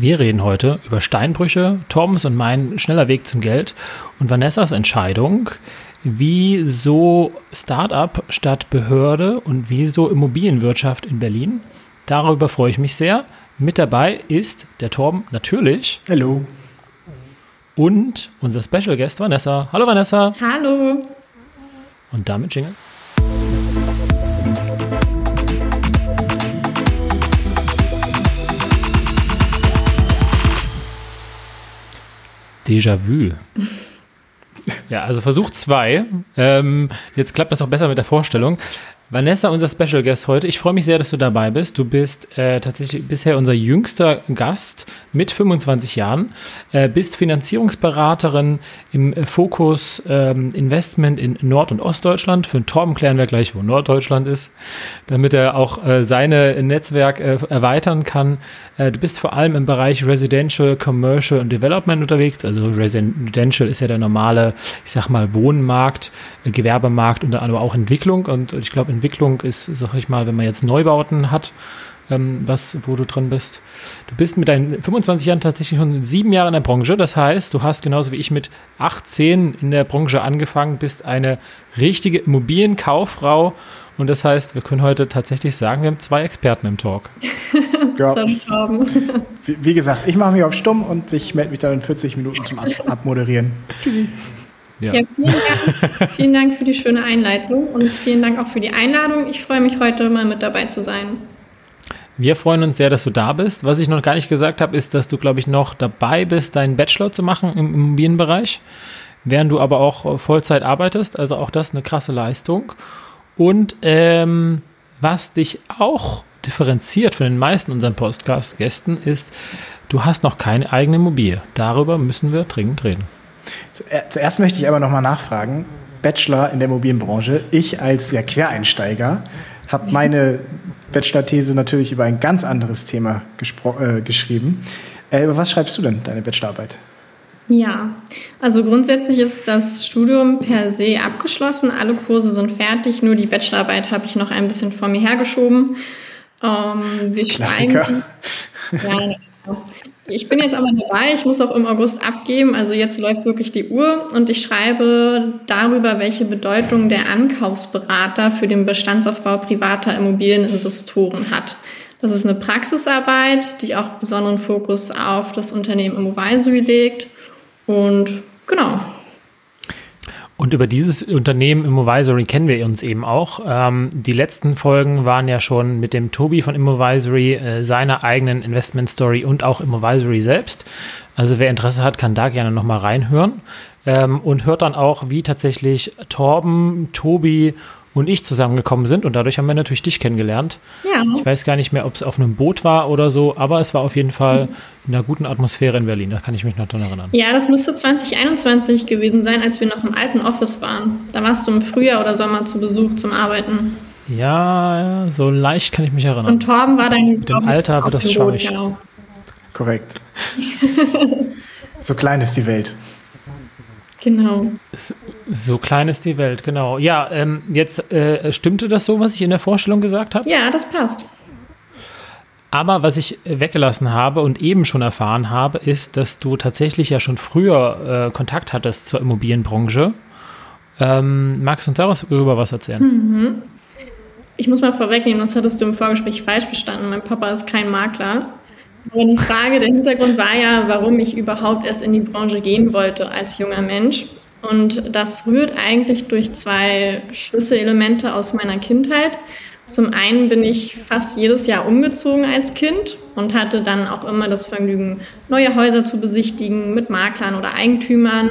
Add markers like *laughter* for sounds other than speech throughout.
Wir reden heute über Steinbrüche, Toms und mein schneller Weg zum Geld und Vanessas Entscheidung, wieso Startup statt Behörde und wieso Immobilienwirtschaft in Berlin. Darüber freue ich mich sehr. Mit dabei ist der Torben natürlich. Hallo. Und unser Special Guest Vanessa. Hallo Vanessa. Hallo. Und damit Jingle. Déjà-vu. Ja, also Versuch zwei. Ähm, jetzt klappt das auch besser mit der Vorstellung. Vanessa, unser Special Guest heute. Ich freue mich sehr, dass du dabei bist. Du bist äh, tatsächlich bisher unser jüngster Gast mit 25 Jahren. Äh, bist Finanzierungsberaterin im Fokus ähm, Investment in Nord- und Ostdeutschland. Für den Torben klären wir gleich, wo Norddeutschland ist, damit er auch äh, seine Netzwerk äh, erweitern kann. Äh, du bist vor allem im Bereich Residential, Commercial und Development unterwegs. Also Residential ist ja der normale, ich sag mal, Wohnmarkt, äh, Gewerbemarkt und aber auch Entwicklung. Und ich glaube, Entwicklung ist, sag ich mal, wenn man jetzt Neubauten hat, ähm, was, wo du drin bist. Du bist mit deinen 25 Jahren tatsächlich schon sieben Jahre in der Branche. Das heißt, du hast genauso wie ich mit 18 in der Branche angefangen, bist eine richtige Immobilienkauffrau. Und das heißt, wir können heute tatsächlich sagen, wir haben zwei Experten im Talk. ja. *laughs* wie, wie, gesagt, ich mache mich auf stumm und ich melde mich dann in 40 Minuten zum Ab Abmoderieren. Tschüssi. Ja. ja, vielen, Dank, *laughs* vielen Dank für die schöne Einleitung und vielen Dank auch für die Einladung. Ich freue mich heute mal mit dabei zu sein. Wir freuen uns sehr, dass du da bist. Was ich noch gar nicht gesagt habe, ist, dass du, glaube ich, noch dabei bist, deinen Bachelor zu machen im Immobilienbereich, während du aber auch Vollzeit arbeitest. Also auch das eine krasse Leistung. Und ähm, was dich auch differenziert von den meisten unseren Podcast-Gästen ist, du hast noch keine eigene Immobilie. Darüber müssen wir dringend reden. Äh, zuerst möchte ich aber nochmal nachfragen. Bachelor in der Immobilienbranche. Ich als ja, Quereinsteiger habe meine Bachelor-These natürlich über ein ganz anderes Thema äh, geschrieben. Äh, über was schreibst du denn deine Bachelorarbeit? Ja, also grundsätzlich ist das Studium per se abgeschlossen. Alle Kurse sind fertig, nur die Bachelorarbeit habe ich noch ein bisschen vor mir hergeschoben. Ähm, wir Klassiker. schreiben. Ja, ich bin jetzt aber dabei, ich muss auch im August abgeben, also jetzt läuft wirklich die Uhr. Und ich schreibe darüber, welche Bedeutung der Ankaufsberater für den Bestandsaufbau privater Immobilieninvestoren hat. Das ist eine Praxisarbeit, die auch besonderen Fokus auf das Unternehmen Immovisory legt. Und genau, und über dieses Unternehmen Immovisory kennen wir uns eben auch. Ähm, die letzten Folgen waren ja schon mit dem Tobi von Immovisory, äh, seiner eigenen Investment Story und auch Immovisory selbst. Also wer Interesse hat, kann da gerne nochmal reinhören. Ähm, und hört dann auch, wie tatsächlich Torben, Tobi und ich zusammengekommen sind. Und dadurch haben wir natürlich dich kennengelernt. Ja. Ich weiß gar nicht mehr, ob es auf einem Boot war oder so, aber es war auf jeden Fall in einer guten Atmosphäre in Berlin. Da kann ich mich noch dran erinnern. Ja, das müsste 2021 gewesen sein, als wir noch im alten Office waren. Da warst du im Frühjahr oder Sommer zu Besuch zum Arbeiten. Ja, so leicht kann ich mich erinnern. Und Torben war dann. Im Alter wird das schwierig. Genau. Korrekt. *laughs* so klein ist die Welt. Genau. So klein ist die Welt, genau. Ja, ähm, jetzt äh, stimmte das so, was ich in der Vorstellung gesagt habe? Ja, das passt. Aber was ich weggelassen habe und eben schon erfahren habe, ist, dass du tatsächlich ja schon früher äh, Kontakt hattest zur Immobilienbranche. Ähm, magst du uns darüber was erzählen? Mhm. Ich muss mal vorwegnehmen, das hattest du im Vorgespräch falsch verstanden. Mein Papa ist kein Makler. Aber die Frage, der Hintergrund war ja, warum ich überhaupt erst in die Branche gehen wollte als junger Mensch. Und das rührt eigentlich durch zwei Schlüsselelemente aus meiner Kindheit. Zum einen bin ich fast jedes Jahr umgezogen als Kind und hatte dann auch immer das Vergnügen, neue Häuser zu besichtigen mit Maklern oder Eigentümern.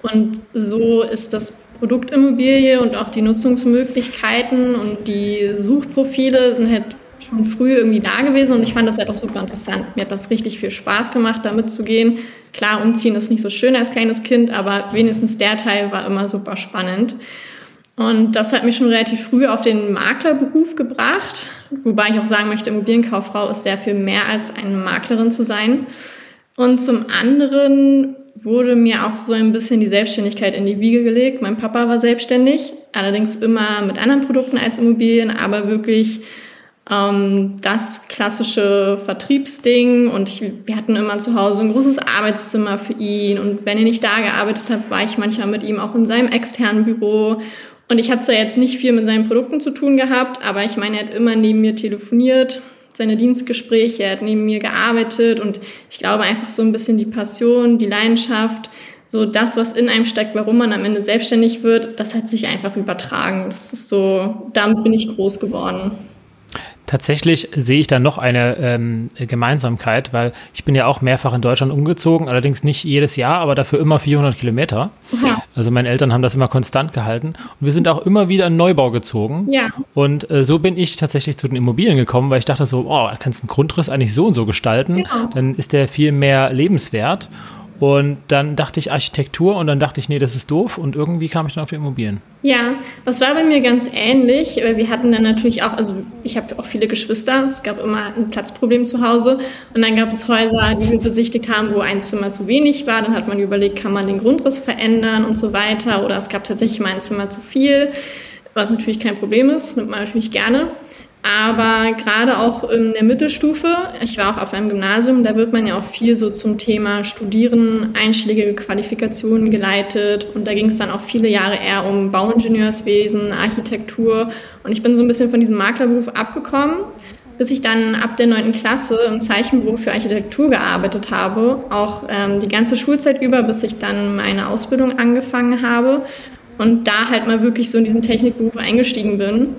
Und so ist das Produktimmobilie und auch die Nutzungsmöglichkeiten und die Suchprofile sind halt schon früh irgendwie da gewesen und ich fand das halt auch super interessant. Mir hat das richtig viel Spaß gemacht, da mitzugehen. Klar, umziehen ist nicht so schön als kleines Kind, aber wenigstens der Teil war immer super spannend. Und das hat mich schon relativ früh auf den Maklerberuf gebracht, wobei ich auch sagen möchte, Immobilienkauffrau ist sehr viel mehr als eine Maklerin zu sein. Und zum anderen wurde mir auch so ein bisschen die Selbstständigkeit in die Wiege gelegt. Mein Papa war selbstständig, allerdings immer mit anderen Produkten als Immobilien, aber wirklich ähm, das klassische Vertriebsding und ich, wir hatten immer zu Hause ein großes Arbeitszimmer für ihn und wenn er nicht da gearbeitet hat, war ich manchmal mit ihm auch in seinem externen Büro und ich habe zwar jetzt nicht viel mit seinen Produkten zu tun gehabt, aber ich meine, er hat immer neben mir telefoniert, seine Dienstgespräche, er hat neben mir gearbeitet und ich glaube einfach so ein bisschen die Passion, die Leidenschaft, so das, was in einem steckt, warum man am Ende selbstständig wird, das hat sich einfach übertragen. Das ist so, damit bin ich groß geworden. Tatsächlich sehe ich da noch eine ähm, Gemeinsamkeit, weil ich bin ja auch mehrfach in Deutschland umgezogen, allerdings nicht jedes Jahr, aber dafür immer 400 Kilometer. Ja. Also meine Eltern haben das immer konstant gehalten und wir sind auch immer wieder in Neubau gezogen. Ja. Und äh, so bin ich tatsächlich zu den Immobilien gekommen, weil ich dachte so, oh, kannst einen Grundriss eigentlich so und so gestalten, genau. dann ist der viel mehr lebenswert. Und dann dachte ich Architektur und dann dachte ich, nee, das ist doof. Und irgendwie kam ich dann auf die Immobilien. Ja, das war bei mir ganz ähnlich. Wir hatten dann natürlich auch, also ich habe auch viele Geschwister. Es gab immer ein Platzproblem zu Hause. Und dann gab es Häuser, die wir besichtigt haben, wo ein Zimmer zu wenig war. Dann hat man überlegt, kann man den Grundriss verändern und so weiter. Oder es gab tatsächlich mal ein Zimmer zu viel, was natürlich kein Problem ist, nimmt man natürlich gerne. Aber gerade auch in der Mittelstufe, ich war auch auf einem Gymnasium, da wird man ja auch viel so zum Thema Studieren, einschlägige Qualifikationen geleitet. Und da ging es dann auch viele Jahre eher um Bauingenieurswesen, Architektur. Und ich bin so ein bisschen von diesem Maklerberuf abgekommen, bis ich dann ab der 9. Klasse im Zeichenbüro für Architektur gearbeitet habe. Auch ähm, die ganze Schulzeit über, bis ich dann meine Ausbildung angefangen habe. Und da halt mal wirklich so in diesen Technikberuf eingestiegen bin.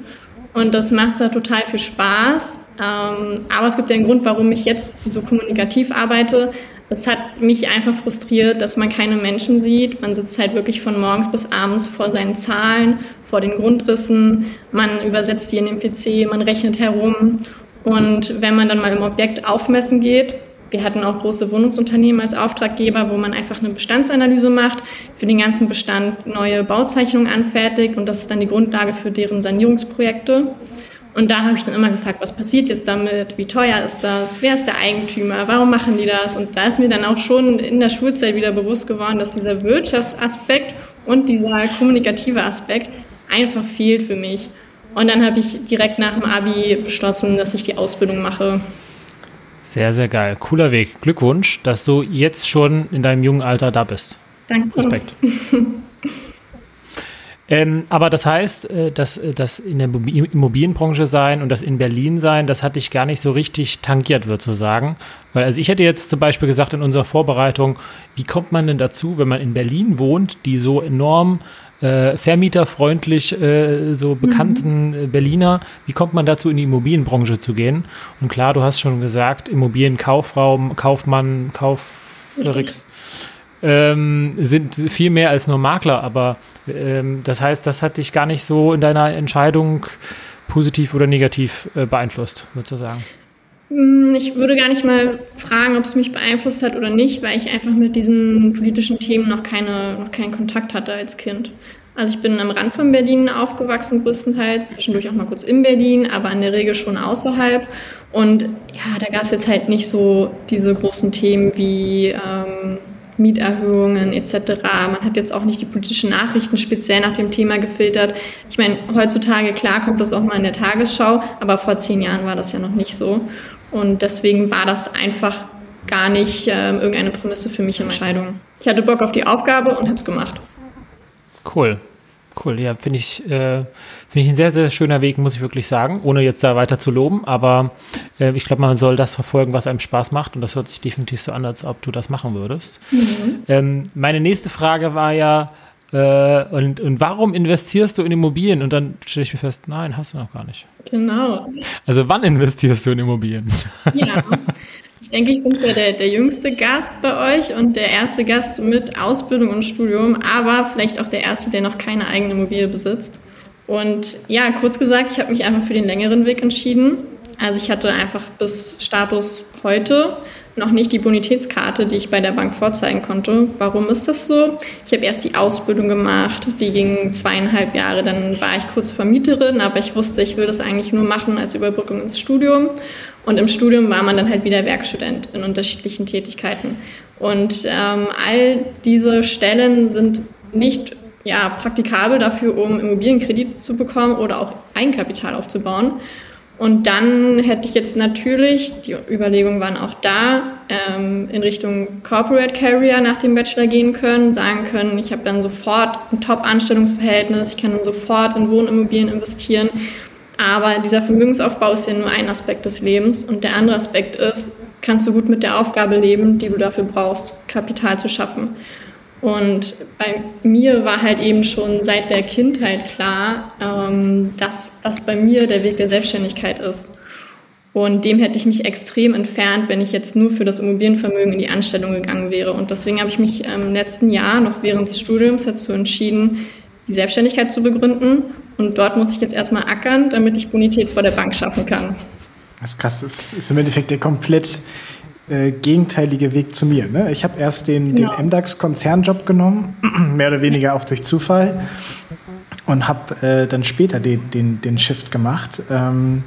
Und das macht zwar total viel Spaß, ähm, aber es gibt ja einen Grund, warum ich jetzt so kommunikativ arbeite. Es hat mich einfach frustriert, dass man keine Menschen sieht. Man sitzt halt wirklich von morgens bis abends vor seinen Zahlen, vor den Grundrissen. Man übersetzt die in den PC, man rechnet herum. Und wenn man dann mal im Objekt aufmessen geht, wir hatten auch große Wohnungsunternehmen als Auftraggeber, wo man einfach eine Bestandsanalyse macht, für den ganzen Bestand neue Bauzeichnungen anfertigt und das ist dann die Grundlage für deren Sanierungsprojekte. Und da habe ich dann immer gefragt, was passiert jetzt damit? Wie teuer ist das? Wer ist der Eigentümer? Warum machen die das? Und da ist mir dann auch schon in der Schulzeit wieder bewusst geworden, dass dieser Wirtschaftsaspekt und dieser kommunikative Aspekt einfach fehlt für mich. Und dann habe ich direkt nach dem Abi beschlossen, dass ich die Ausbildung mache sehr, sehr geil. Cooler Weg. Glückwunsch, dass du jetzt schon in deinem jungen Alter da bist. Danke. Respekt. *laughs* ähm, aber das heißt, äh, dass äh, das in der Immobilienbranche sein und das in Berlin sein, das hat dich gar nicht so richtig tangiert, würde ich sagen. Weil also ich hätte jetzt zum Beispiel gesagt in unserer Vorbereitung, wie kommt man denn dazu, wenn man in Berlin wohnt, die so enorm äh, vermieterfreundlich, äh, so bekannten mhm. Berliner. Wie kommt man dazu, in die Immobilienbranche zu gehen? Und klar, du hast schon gesagt, Immobilienkaufraum, Kaufmann, Kaufrix. Ähm, sind viel mehr als nur Makler, aber ähm, das heißt, das hat dich gar nicht so in deiner Entscheidung positiv oder negativ äh, beeinflusst, sozusagen. Hm, ich würde gar nicht mal fragen, ob es mich beeinflusst hat oder nicht, weil ich einfach mit diesen politischen Themen noch, keine, noch keinen Kontakt hatte als Kind. Also ich bin am Rand von Berlin aufgewachsen, größtenteils, zwischendurch auch mal kurz in Berlin, aber in der Regel schon außerhalb. Und ja, da gab es jetzt halt nicht so diese großen Themen wie ähm, Mieterhöhungen etc. Man hat jetzt auch nicht die politischen Nachrichten speziell nach dem Thema gefiltert. Ich meine, heutzutage, klar, kommt das auch mal in der Tagesschau, aber vor zehn Jahren war das ja noch nicht so. Und deswegen war das einfach gar nicht äh, irgendeine Prämisse für mich in Entscheidung. Ich hatte Bock auf die Aufgabe und habe es gemacht. Cool. Cool, ja, finde ich, äh, find ich ein sehr, sehr schöner Weg, muss ich wirklich sagen, ohne jetzt da weiter zu loben. Aber äh, ich glaube, man soll das verfolgen, was einem Spaß macht. Und das hört sich definitiv so an, als ob du das machen würdest. Mhm. Ähm, meine nächste Frage war ja, äh, und, und warum investierst du in Immobilien? Und dann stelle ich mir fest, nein, hast du noch gar nicht. Genau. Also wann investierst du in Immobilien? Ja, ich denke, ich bin zwar der, der jüngste Gast bei euch und der erste Gast mit Ausbildung und Studium, aber vielleicht auch der erste, der noch keine eigene Immobilie besitzt. Und ja, kurz gesagt, ich habe mich einfach für den längeren Weg entschieden. Also ich hatte einfach bis Status heute noch nicht die Bonitätskarte, die ich bei der Bank vorzeigen konnte. Warum ist das so? Ich habe erst die Ausbildung gemacht, die ging zweieinhalb Jahre, dann war ich kurz Vermieterin, aber ich wusste, ich will das eigentlich nur machen als Überbrückung ins Studium. Und im Studium war man dann halt wieder Werkstudent in unterschiedlichen Tätigkeiten. Und ähm, all diese Stellen sind nicht ja, praktikabel dafür, um Immobilienkredit zu bekommen oder auch Eigenkapital aufzubauen. Und dann hätte ich jetzt natürlich, die Überlegungen waren auch da, ähm, in Richtung Corporate Career nach dem Bachelor gehen können, sagen können, ich habe dann sofort ein Top-Anstellungsverhältnis, ich kann dann sofort in Wohnimmobilien investieren. Aber dieser Vermögensaufbau ist ja nur ein Aspekt des Lebens. Und der andere Aspekt ist, kannst du gut mit der Aufgabe leben, die du dafür brauchst, Kapital zu schaffen. Und bei mir war halt eben schon seit der Kindheit klar, ähm, dass das bei mir der Weg der Selbstständigkeit ist. Und dem hätte ich mich extrem entfernt, wenn ich jetzt nur für das Immobilienvermögen in die Anstellung gegangen wäre. Und deswegen habe ich mich im letzten Jahr, noch während des Studiums, dazu entschieden, die Selbstständigkeit zu begründen. Und dort muss ich jetzt erstmal ackern, damit ich Bonität vor der Bank schaffen kann. Das ist krass. Das ist im Endeffekt der komplett äh, gegenteilige Weg zu mir. Ne? Ich habe erst den, genau. den MDAX-Konzernjob genommen, *clears throat* mehr oder weniger auch durch Zufall, und habe äh, dann später den, den, den Shift gemacht. Ähm,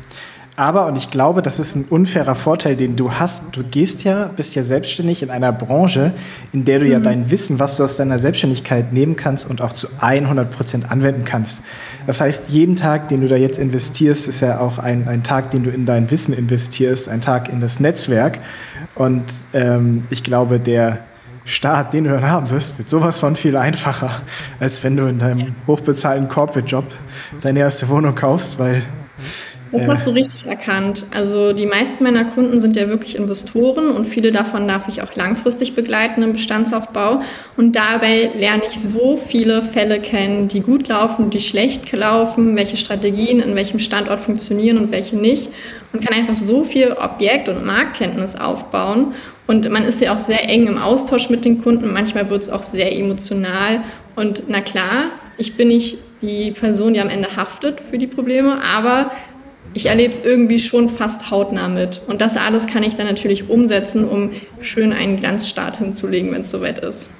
aber, und ich glaube, das ist ein unfairer Vorteil, den du hast. Du gehst ja, bist ja selbstständig in einer Branche, in der du mhm. ja dein Wissen, was du aus deiner Selbstständigkeit nehmen kannst und auch zu 100 Prozent anwenden kannst. Das heißt, jeden Tag, den du da jetzt investierst, ist ja auch ein, ein Tag, den du in dein Wissen investierst, ein Tag in das Netzwerk. Und ähm, ich glaube, der Start, den du dann haben wirst, wird sowas von viel einfacher, als wenn du in deinem hochbezahlten Corporate-Job deine erste Wohnung kaufst, weil das hast du richtig erkannt. Also die meisten meiner Kunden sind ja wirklich Investoren und viele davon darf ich auch langfristig begleiten im Bestandsaufbau. Und dabei lerne ich so viele Fälle kennen, die gut laufen, die schlecht laufen, welche Strategien in welchem Standort funktionieren und welche nicht. Und kann einfach so viel Objekt- und Marktkenntnis aufbauen. Und man ist ja auch sehr eng im Austausch mit den Kunden. Manchmal wird es auch sehr emotional. Und na klar, ich bin nicht die Person, die am Ende haftet für die Probleme, aber ich erlebe es irgendwie schon fast hautnah mit. Und das alles kann ich dann natürlich umsetzen, um schön einen Glanzstart hinzulegen, wenn es soweit ist.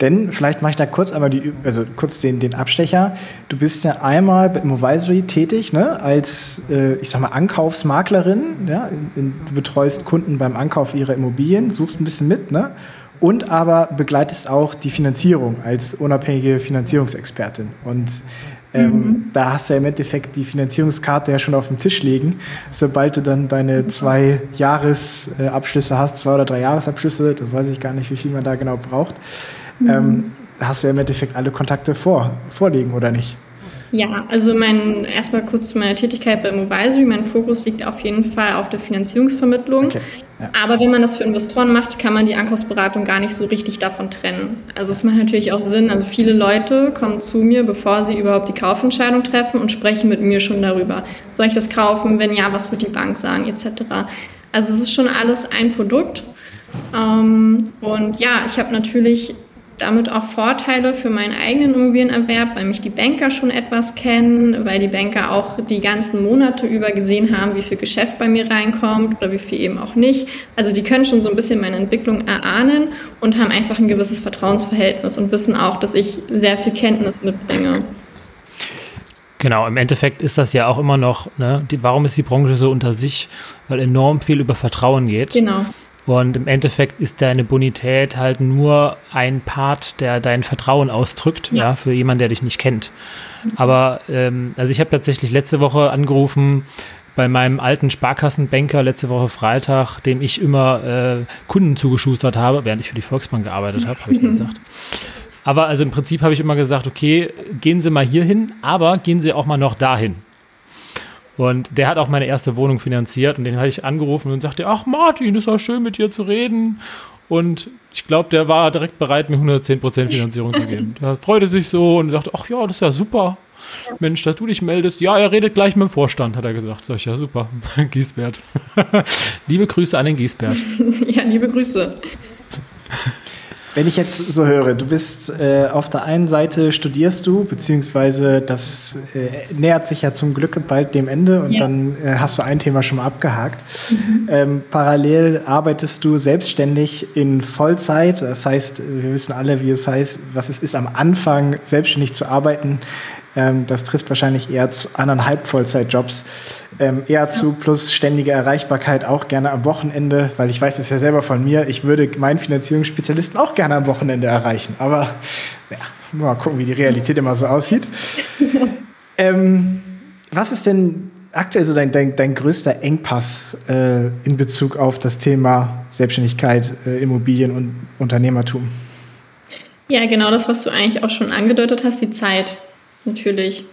Denn vielleicht mache ich da kurz einmal die, also kurz den, den Abstecher. Du bist ja einmal bei Immovisory tätig, ne, als, äh, ich sag mal, Ankaufsmaklerin. Ja, du betreust Kunden beim Ankauf ihrer Immobilien, suchst ein bisschen mit, ne? Und aber begleitest auch die Finanzierung als unabhängige Finanzierungsexpertin. Und ähm, mhm. Da hast du ja im Endeffekt die Finanzierungskarte ja schon auf dem Tisch liegen. Sobald du dann deine zwei Jahresabschlüsse hast, zwei oder drei Jahresabschlüsse, das weiß ich gar nicht, wie viel man da genau braucht, mhm. ähm, hast du ja im Endeffekt alle Kontakte vor, vorliegen, oder nicht? Ja, also mein, erstmal kurz zu meiner Tätigkeit bei Movisory. Mein Fokus liegt auf jeden Fall auf der Finanzierungsvermittlung. Okay, ja. Aber wenn man das für Investoren macht, kann man die Ankaufsberatung gar nicht so richtig davon trennen. Also es macht natürlich auch Sinn. Also viele Leute kommen zu mir, bevor sie überhaupt die Kaufentscheidung treffen und sprechen mit mir schon darüber. Soll ich das kaufen? Wenn ja, was wird die Bank sagen? Etc. Also es ist schon alles ein Produkt. Ähm, und ja, ich habe natürlich damit auch Vorteile für meinen eigenen Immobilienerwerb, weil mich die Banker schon etwas kennen, weil die Banker auch die ganzen Monate über gesehen haben, wie viel Geschäft bei mir reinkommt oder wie viel eben auch nicht. Also die können schon so ein bisschen meine Entwicklung erahnen und haben einfach ein gewisses Vertrauensverhältnis und wissen auch, dass ich sehr viel Kenntnis mitbringe. Genau, im Endeffekt ist das ja auch immer noch, ne, die, warum ist die Branche so unter sich? Weil enorm viel über Vertrauen geht. Genau. Und im Endeffekt ist deine Bonität halt nur ein Part, der dein Vertrauen ausdrückt, ja, ja für jemanden, der dich nicht kennt. Aber ähm, also ich habe tatsächlich letzte Woche angerufen bei meinem alten Sparkassenbanker letzte Woche Freitag, dem ich immer äh, Kunden zugeschustert habe, während ich für die Volksbank gearbeitet habe, habe ich gesagt. Aber also im Prinzip habe ich immer gesagt, okay, gehen Sie mal hier hin, aber gehen Sie auch mal noch dahin. Und der hat auch meine erste Wohnung finanziert und den hatte ich angerufen und sagte, ach Martin, ist doch schön mit dir zu reden. Und ich glaube, der war direkt bereit, mir 110% Finanzierung zu geben. *laughs* Der freute sich so und sagte, ach ja, das ist ja super. Mensch, dass du dich meldest. Ja, er redet gleich mit dem Vorstand, hat er gesagt. Sag ich, ja, super. *laughs* Giesbert. *laughs* liebe Grüße an den Giesbert. ja, liebe Grüße. Wenn ich jetzt so höre, du bist äh, auf der einen Seite studierst du, beziehungsweise das äh, nähert sich ja zum Glück bald dem Ende und ja. dann äh, hast du ein Thema schon mal abgehakt. Mhm. Ähm, parallel arbeitest du selbstständig in Vollzeit. Das heißt, wir wissen alle, wie es heißt, was es ist, am Anfang selbstständig zu arbeiten. Ähm, das trifft wahrscheinlich eher zu anderthalb Vollzeitjobs. Ähm, eher zu plus ständige Erreichbarkeit auch gerne am Wochenende, weil ich weiß es ja selber von mir, ich würde meinen Finanzierungsspezialisten auch gerne am Wochenende erreichen. Aber ja, mal gucken, wie die Realität immer so aussieht. *laughs* ähm, was ist denn aktuell so dein, dein, dein größter Engpass äh, in Bezug auf das Thema Selbstständigkeit, äh, Immobilien und Unternehmertum? Ja, genau das, was du eigentlich auch schon angedeutet hast, die Zeit. Natürlich.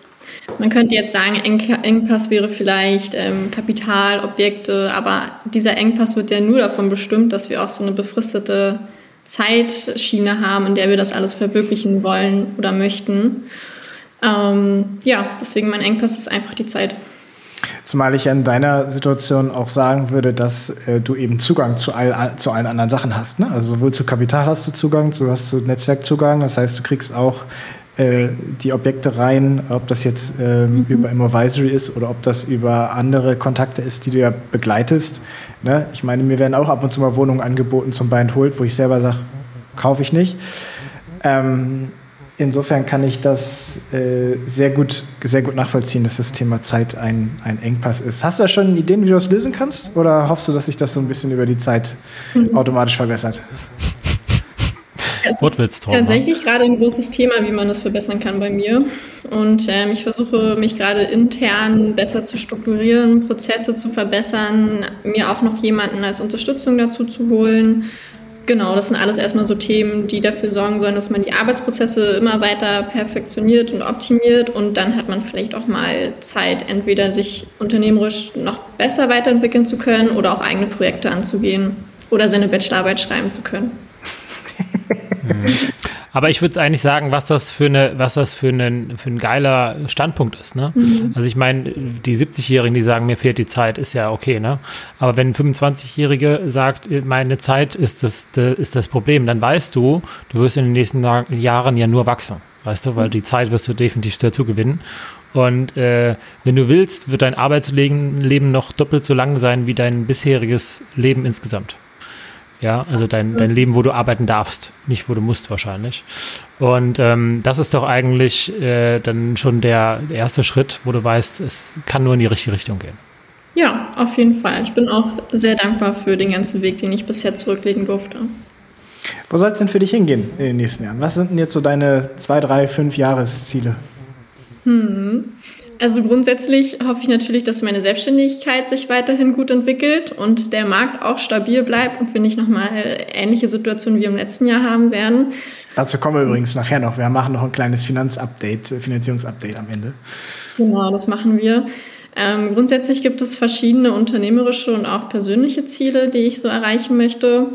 Man könnte jetzt sagen, Engpass wäre vielleicht ähm, Kapital, Objekte, aber dieser Engpass wird ja nur davon bestimmt, dass wir auch so eine befristete Zeitschiene haben, in der wir das alles verwirklichen wollen oder möchten. Ähm, ja, deswegen mein Engpass ist einfach die Zeit. Zumal ich in deiner Situation auch sagen würde, dass äh, du eben Zugang zu, all, zu allen anderen Sachen hast. Ne? Also sowohl zu Kapital hast du Zugang, du hast zu Netzwerkzugang. Das heißt, du kriegst auch äh, die Objekte rein, ob das jetzt ähm, mhm. über Immovisory ist oder ob das über andere Kontakte ist, die du ja begleitest. Ne? Ich meine, mir werden auch ab und zu mal Wohnungen angeboten zum Buy and Hold, wo ich selber sage, kaufe ich nicht. Ähm, insofern kann ich das äh, sehr, gut, sehr gut nachvollziehen, dass das Thema Zeit ein, ein Engpass ist. Hast du da schon Ideen, wie du das lösen kannst? Oder hoffst du, dass sich das so ein bisschen über die Zeit mhm. automatisch verbessert? Es ist tatsächlich gerade ein großes Thema, wie man das verbessern kann bei mir. Und ähm, ich versuche mich gerade intern besser zu strukturieren, Prozesse zu verbessern, mir auch noch jemanden als Unterstützung dazu zu holen. Genau, das sind alles erstmal so Themen, die dafür sorgen sollen, dass man die Arbeitsprozesse immer weiter perfektioniert und optimiert und dann hat man vielleicht auch mal Zeit, entweder sich unternehmerisch noch besser weiterentwickeln zu können oder auch eigene Projekte anzugehen oder seine Bachelorarbeit schreiben zu können. Mhm. Aber ich würde eigentlich sagen, was das für eine, was das für ein, für ein geiler Standpunkt ist. Ne? Mhm. Also ich meine, die 70-Jährigen, die sagen, mir fehlt die Zeit, ist ja okay. Ne? Aber wenn ein 25-Jährige sagt, meine Zeit ist das, ist das Problem, dann weißt du, du wirst in den nächsten Jahren ja nur wachsen. Weißt du, weil die Zeit wirst du definitiv dazu gewinnen. Und äh, wenn du willst, wird dein Arbeitsleben noch doppelt so lang sein wie dein bisheriges Leben insgesamt. Ja, also dein, dein Leben, wo du arbeiten darfst, nicht wo du musst wahrscheinlich. Und ähm, das ist doch eigentlich äh, dann schon der erste Schritt, wo du weißt, es kann nur in die richtige Richtung gehen. Ja, auf jeden Fall. Ich bin auch sehr dankbar für den ganzen Weg, den ich bisher zurücklegen durfte. Wo soll es denn für dich hingehen in den nächsten Jahren? Was sind denn jetzt so deine zwei, drei, fünf Jahresziele? Hm. Also grundsätzlich hoffe ich natürlich, dass meine Selbstständigkeit sich weiterhin gut entwickelt und der Markt auch stabil bleibt und wir nicht nochmal ähnliche Situationen wie im letzten Jahr haben werden. Dazu kommen wir übrigens nachher noch. Wir machen noch ein kleines Finanzupdate, Finanzierungsupdate am Ende. Genau, das machen wir. Ähm, grundsätzlich gibt es verschiedene unternehmerische und auch persönliche Ziele, die ich so erreichen möchte.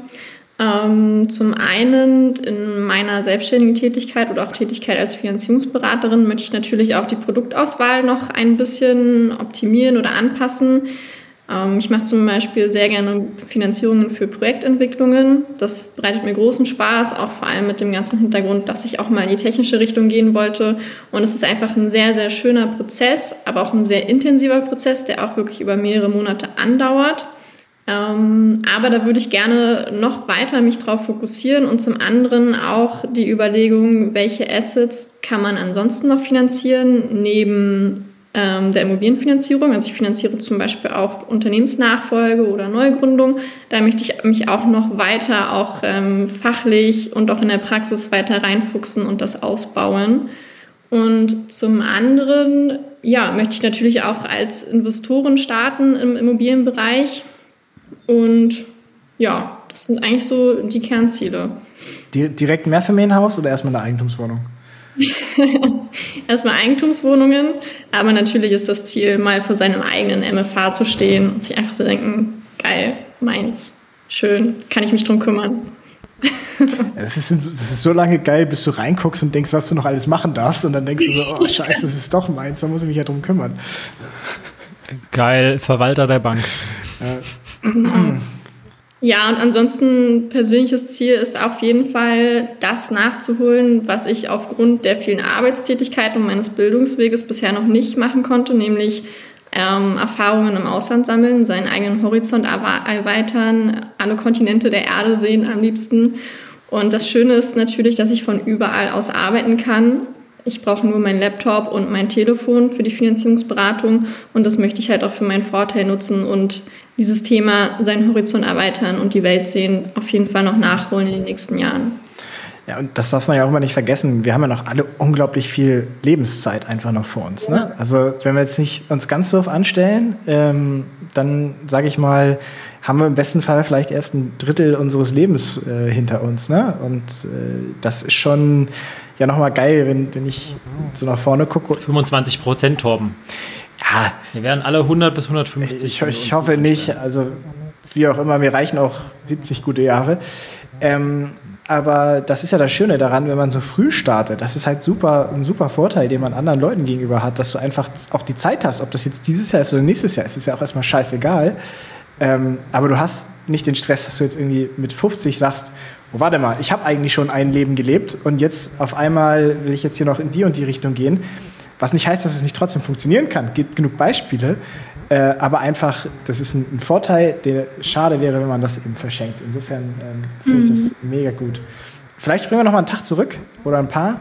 Ähm, zum einen in meiner selbstständigen Tätigkeit oder auch Tätigkeit als Finanzierungsberaterin möchte ich natürlich auch die Produktauswahl noch ein bisschen optimieren oder anpassen. Ähm, ich mache zum Beispiel sehr gerne Finanzierungen für Projektentwicklungen. Das bereitet mir großen Spaß, auch vor allem mit dem ganzen Hintergrund, dass ich auch mal in die technische Richtung gehen wollte. Und es ist einfach ein sehr, sehr schöner Prozess, aber auch ein sehr intensiver Prozess, der auch wirklich über mehrere Monate andauert. Ähm, aber da würde ich gerne noch weiter mich drauf fokussieren und zum anderen auch die Überlegung, welche Assets kann man ansonsten noch finanzieren, neben ähm, der Immobilienfinanzierung. Also ich finanziere zum Beispiel auch Unternehmensnachfolge oder Neugründung. Da möchte ich mich auch noch weiter, auch ähm, fachlich und auch in der Praxis weiter reinfuchsen und das ausbauen. Und zum anderen, ja, möchte ich natürlich auch als Investoren starten im Immobilienbereich und ja, das sind eigentlich so die Kernziele. Direkt mehr Mehrfamilienhaus oder erstmal eine Eigentumswohnung? *laughs* erstmal Eigentumswohnungen, aber natürlich ist das Ziel, mal vor seinem eigenen MFH zu stehen und sich einfach zu denken, geil, meins, schön, kann ich mich drum kümmern. *laughs* Es ist, das ist so lange geil, bis du reinguckst und denkst, was du noch alles machen darfst und dann denkst du so, *laughs* oh scheiße, das ist doch meins, da muss ich mich ja drum kümmern. Geil, Verwalter der Bank. *clears throat* Ja. Und ansonsten persönliches Ziel ist auf jeden Fall, das nachzuholen, was ich aufgrund der vielen Arbeitstätigkeiten und meines Bildungsweges bisher noch nicht machen konnte, nämlich ähm, Erfahrungen im Ausland sammeln, seinen eigenen Horizont erweitern, alle Kontinente der Erde sehen am liebsten. Und das Schöne ist natürlich, dass ich von überall aus arbeiten kann. Ich brauche nur meinen Laptop und mein Telefon für die Finanzierungsberatung und das möchte ich halt auch für meinen Vorteil nutzen und dieses Thema seinen Horizont erweitern und die Welt sehen, auf jeden Fall noch nachholen in den nächsten Jahren. Ja, und das darf man ja auch immer nicht vergessen. Wir haben ja noch alle unglaublich viel Lebenszeit einfach noch vor uns. Ne? Also wenn wir jetzt nicht uns ganz doof anstellen, ähm, dann sage ich mal, haben wir im besten Fall vielleicht erst ein Drittel unseres Lebens äh, hinter uns. Ne? Und äh, das ist schon ja nochmal geil, wenn, wenn ich so nach vorne gucke. 25 Prozent, Torben. Ja. Wir werden alle 100 bis 150. Ich, ich hoffe nicht. Also wie auch immer, mir reichen auch 70 gute Jahre. Ähm, aber das ist ja das Schöne daran, wenn man so früh startet. Das ist halt super, ein super Vorteil, den man anderen Leuten gegenüber hat, dass du einfach auch die Zeit hast. Ob das jetzt dieses Jahr ist oder nächstes Jahr ist, ist ja auch erstmal scheißegal. Ähm, aber du hast nicht den Stress, dass du jetzt irgendwie mit 50 sagst, oh, warte mal, ich habe eigentlich schon ein Leben gelebt und jetzt auf einmal will ich jetzt hier noch in die und die Richtung gehen. Was nicht heißt, dass es nicht trotzdem funktionieren kann. Gibt genug Beispiele. Äh, aber einfach, das ist ein, ein, Vorteil, der schade wäre, wenn man das eben verschenkt. Insofern ähm, finde ich das mhm. mega gut. Vielleicht springen wir noch mal einen Tag zurück oder ein paar.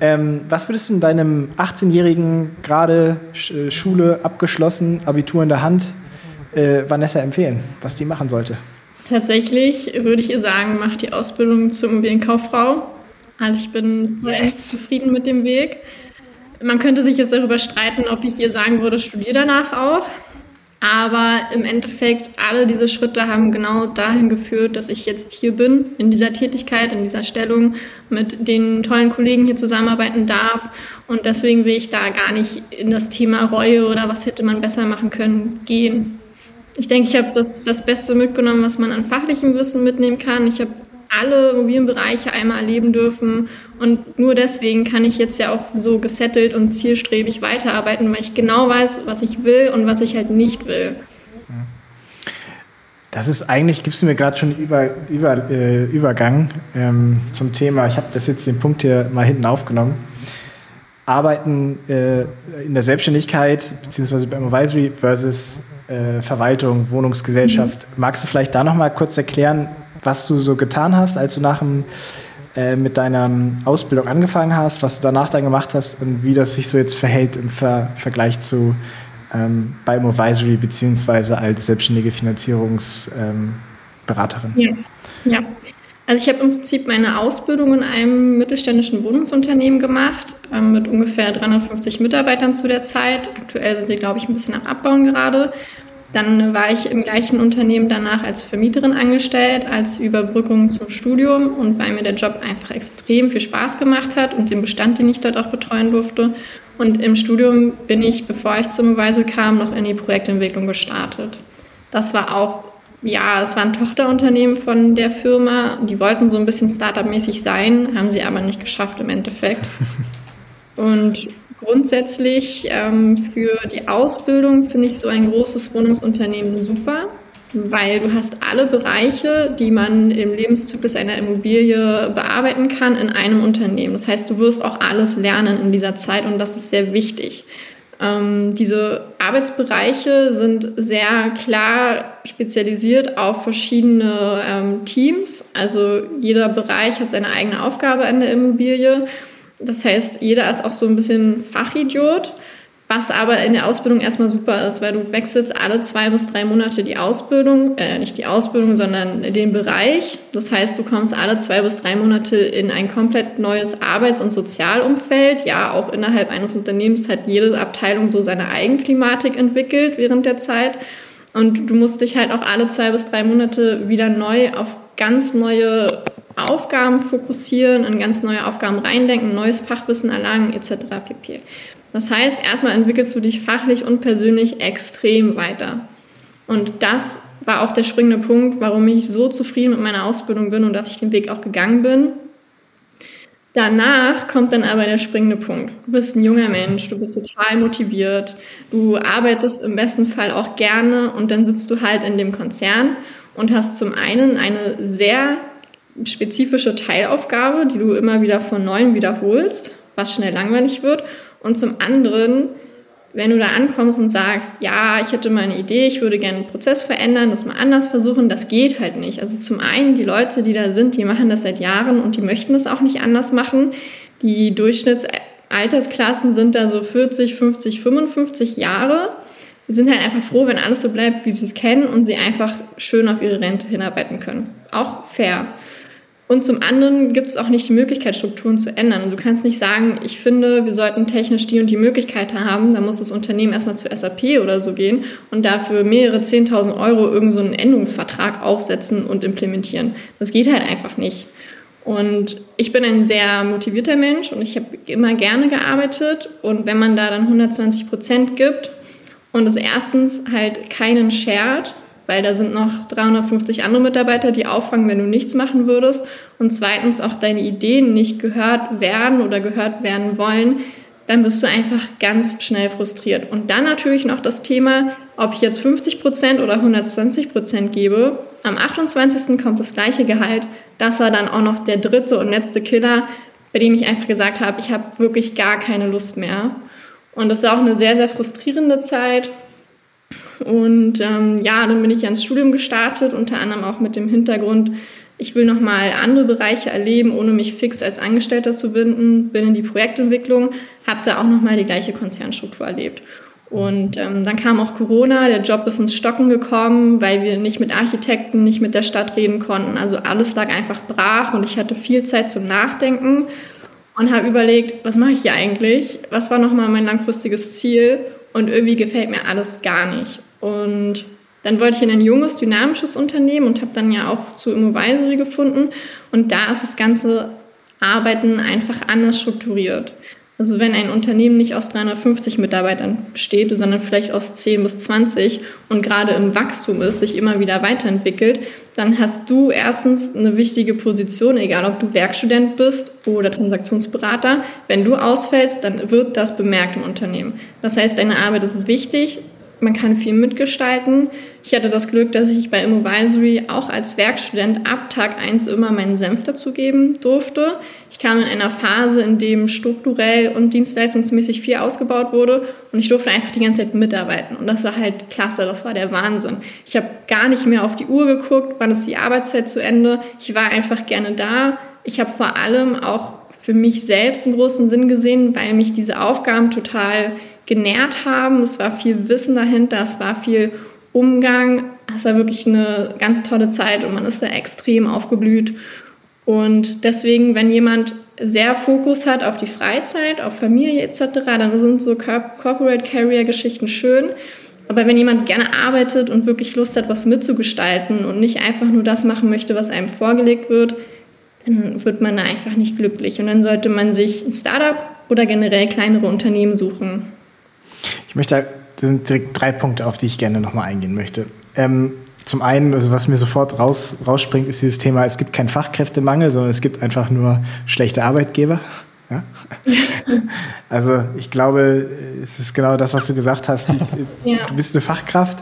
Ähm, was würdest du in deinem 18-jährigen, gerade äh, Schule abgeschlossen, Abitur in der Hand, äh, Vanessa empfehlen, was die machen sollte? Tatsächlich würde ich ihr sagen, mach die Ausbildung zur Immobilienkauffrau. Also ich bin yes. zufrieden mit dem Weg. Man könnte sich jetzt darüber streiten, ob ich ihr sagen würde, studiere danach auch. Aber im Endeffekt, alle diese Schritte haben genau dahin geführt, dass ich jetzt hier bin, in dieser Tätigkeit, in dieser Stellung, mit den tollen Kollegen hier zusammenarbeiten darf. Und deswegen will ich da gar nicht in das Thema Reue oder was hätte man besser machen können gehen. Ich denke, ich habe das, das Beste mitgenommen, was man an fachlichem Wissen mitnehmen kann. Ich habe alle Immobilienbereiche einmal erleben dürfen. Und nur deswegen kann ich jetzt ja auch so gesettelt und zielstrebig weiterarbeiten, weil ich genau weiß, was ich will und was ich halt nicht will. Das ist eigentlich, gibst du mir gerade schon über, über, äh, Übergang ähm, zum Thema. Ich habe das jetzt den Punkt hier mal hinten aufgenommen. Arbeiten äh, in der Selbstständigkeit beziehungsweise beim Advisory versus äh, Verwaltung, Wohnungsgesellschaft. Mhm. Magst du vielleicht da noch mal kurz erklären, was du so getan hast, als du nach dem, äh, mit deiner Ausbildung angefangen hast, was du danach dann gemacht hast und wie das sich so jetzt verhält im Ver Vergleich zu ähm, beim Advisory beziehungsweise als selbstständige Finanzierungsberaterin? Ähm, ja. ja. Also ich habe im Prinzip meine Ausbildung in einem mittelständischen Wohnungsunternehmen gemacht, ähm, mit ungefähr 350 Mitarbeitern zu der Zeit. Aktuell sind die, glaube ich, ein bisschen am Abbauen gerade. Dann war ich im gleichen Unternehmen danach als Vermieterin angestellt, als Überbrückung zum Studium und weil mir der Job einfach extrem viel Spaß gemacht hat und den Bestand, den ich dort auch betreuen durfte. Und im Studium bin ich, bevor ich zum Weisel kam, noch in die Projektentwicklung gestartet. Das war auch, ja, es war ein Tochterunternehmen von der Firma. Die wollten so ein bisschen Startup-mäßig sein, haben sie aber nicht geschafft im Endeffekt. *laughs* Und Grundsätzlich ähm, für die Ausbildung finde ich so ein großes Wohnungsunternehmen super, weil du hast alle Bereiche, die man im Lebenszyklus einer Immobilie bearbeiten kann, in einem Unternehmen. Das heißt, du wirst auch alles lernen in dieser Zeit und das ist sehr wichtig. Ähm, diese Arbeitsbereiche sind sehr klar spezialisiert auf verschiedene ähm, Teams. Also jeder Bereich hat seine eigene Aufgabe an der Immobilie das heißt, jeder ist auch so ein bisschen Fachidiot, was aber in der Ausbildung erstmal super ist, weil du wechselst alle zwei bis drei Monate die Ausbildung, äh, nicht die Ausbildung, sondern den Bereich. Das heißt, du kommst alle zwei bis drei Monate in ein komplett neues Arbeits- und Sozialumfeld. Ja, auch innerhalb eines Unternehmens hat jede Abteilung so seine Eigenklimatik entwickelt während der Zeit. Und du musst dich halt auch alle zwei bis drei Monate wieder neu auf ganz neue Aufgaben fokussieren, in ganz neue Aufgaben reindenken, neues Fachwissen erlangen etc. pp. Das heißt, erstmal entwickelst du dich fachlich und persönlich extrem weiter. Und das war auch der springende Punkt, warum ich so zufrieden mit meiner Ausbildung bin und dass ich den Weg auch gegangen bin. Danach kommt dann aber der springende Punkt. Du bist ein junger Mensch, du bist total motiviert, du arbeitest im besten Fall auch gerne und dann sitzt du halt in dem Konzern und hast zum einen eine sehr spezifische Teilaufgabe, die du immer wieder von neuem wiederholst, was schnell langweilig wird. Und zum anderen, wenn du da ankommst und sagst, ja, ich hätte mal eine Idee, ich würde gerne einen Prozess verändern, das mal anders versuchen, das geht halt nicht. Also zum einen, die Leute, die da sind, die machen das seit Jahren und die möchten das auch nicht anders machen. Die Durchschnittsaltersklassen sind da so 40, 50, 55 Jahre. Die sind halt einfach froh, wenn alles so bleibt, wie sie es kennen und sie einfach schön auf ihre Rente hinarbeiten können. Auch fair. Und zum anderen gibt es auch nicht die Möglichkeit, Strukturen zu ändern. Du kannst nicht sagen, ich finde, wir sollten technisch die und die Möglichkeit haben. Da muss das Unternehmen erstmal zu SAP oder so gehen und dafür mehrere 10.000 Euro irgendeinen so Änderungsvertrag aufsetzen und implementieren. Das geht halt einfach nicht. Und ich bin ein sehr motivierter Mensch und ich habe immer gerne gearbeitet. Und wenn man da dann 120 Prozent gibt und es erstens halt keinen shared, weil da sind noch 350 andere Mitarbeiter, die auffangen, wenn du nichts machen würdest. Und zweitens auch deine Ideen nicht gehört werden oder gehört werden wollen, dann bist du einfach ganz schnell frustriert. Und dann natürlich noch das Thema, ob ich jetzt 50 Prozent oder 120 Prozent gebe. Am 28. kommt das gleiche Gehalt. Das war dann auch noch der dritte und letzte Killer, bei dem ich einfach gesagt habe, ich habe wirklich gar keine Lust mehr. Und das war auch eine sehr, sehr frustrierende Zeit. Und ähm, ja, dann bin ich ans Studium gestartet, unter anderem auch mit dem Hintergrund, ich will nochmal andere Bereiche erleben, ohne mich fix als Angestellter zu binden, bin in die Projektentwicklung, habe da auch nochmal die gleiche Konzernstruktur erlebt. Und ähm, dann kam auch Corona, der Job ist ins Stocken gekommen, weil wir nicht mit Architekten, nicht mit der Stadt reden konnten. Also alles lag einfach brach und ich hatte viel Zeit zum Nachdenken und habe überlegt, was mache ich hier eigentlich? Was war nochmal mein langfristiges Ziel? Und irgendwie gefällt mir alles gar nicht. Und dann wollte ich in ein junges, dynamisches Unternehmen und habe dann ja auch zu Immovisory gefunden. Und da ist das ganze Arbeiten einfach anders strukturiert. Also wenn ein Unternehmen nicht aus 350 Mitarbeitern besteht, sondern vielleicht aus 10 bis 20 und gerade im Wachstum ist, sich immer wieder weiterentwickelt, dann hast du erstens eine wichtige Position, egal ob du Werkstudent bist oder Transaktionsberater. Wenn du ausfällst, dann wird das bemerkt im Unternehmen. Das heißt, deine Arbeit ist wichtig man kann viel mitgestalten. Ich hatte das Glück, dass ich bei Immovisory auch als Werkstudent ab Tag 1 immer meinen Senf dazugeben durfte. Ich kam in einer Phase, in dem strukturell und dienstleistungsmäßig viel ausgebaut wurde und ich durfte einfach die ganze Zeit mitarbeiten. Und das war halt klasse, das war der Wahnsinn. Ich habe gar nicht mehr auf die Uhr geguckt, wann ist die Arbeitszeit zu Ende. Ich war einfach gerne da. Ich habe vor allem auch für mich selbst einen großen Sinn gesehen, weil mich diese Aufgaben total genährt haben. Es war viel Wissen dahinter, es war viel Umgang. Es war wirklich eine ganz tolle Zeit und man ist da extrem aufgeblüht. Und deswegen, wenn jemand sehr Fokus hat auf die Freizeit, auf Familie etc., dann sind so Corporate Carrier Geschichten schön. Aber wenn jemand gerne arbeitet und wirklich Lust hat, was mitzugestalten und nicht einfach nur das machen möchte, was einem vorgelegt wird, dann wird man da einfach nicht glücklich. Und dann sollte man sich ein Startup oder generell kleinere Unternehmen suchen. Ich möchte, das sind direkt drei Punkte, auf die ich gerne nochmal eingehen möchte. Ähm, zum einen, also was mir sofort raus, rausspringt, ist dieses Thema, es gibt keinen Fachkräftemangel, sondern es gibt einfach nur schlechte Arbeitgeber. Ja? *laughs* also ich glaube, es ist genau das, was du gesagt hast. Die, ja. Du bist eine Fachkraft,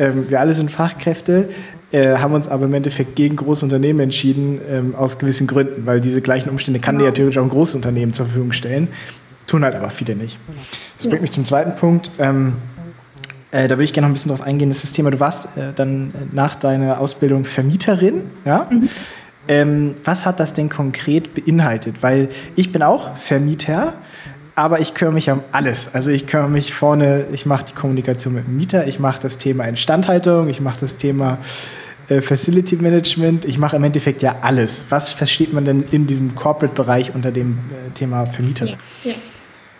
ähm, wir alle sind Fachkräfte, äh, haben uns aber im Endeffekt gegen große Unternehmen entschieden, ähm, aus gewissen Gründen, weil diese gleichen Umstände kann genau. dir ja theoretisch auch ein großes Unternehmen zur Verfügung stellen. Tun halt aber viele nicht. Das bringt mich zum zweiten Punkt. Ähm, äh, da würde ich gerne noch ein bisschen drauf eingehen. Das ist das Thema, du warst äh, dann nach deiner Ausbildung Vermieterin. Ja? Mhm. Ähm, was hat das denn konkret beinhaltet? Weil ich bin auch Vermieter, aber ich kümmere mich um alles. Also ich kümmere mich vorne, ich mache die Kommunikation mit dem Mieter, ich mache das Thema Instandhaltung, ich mache das Thema äh, Facility Management, ich mache im Endeffekt ja alles. Was versteht man denn in diesem Corporate-Bereich unter dem äh, Thema Vermieter? Ja, ja.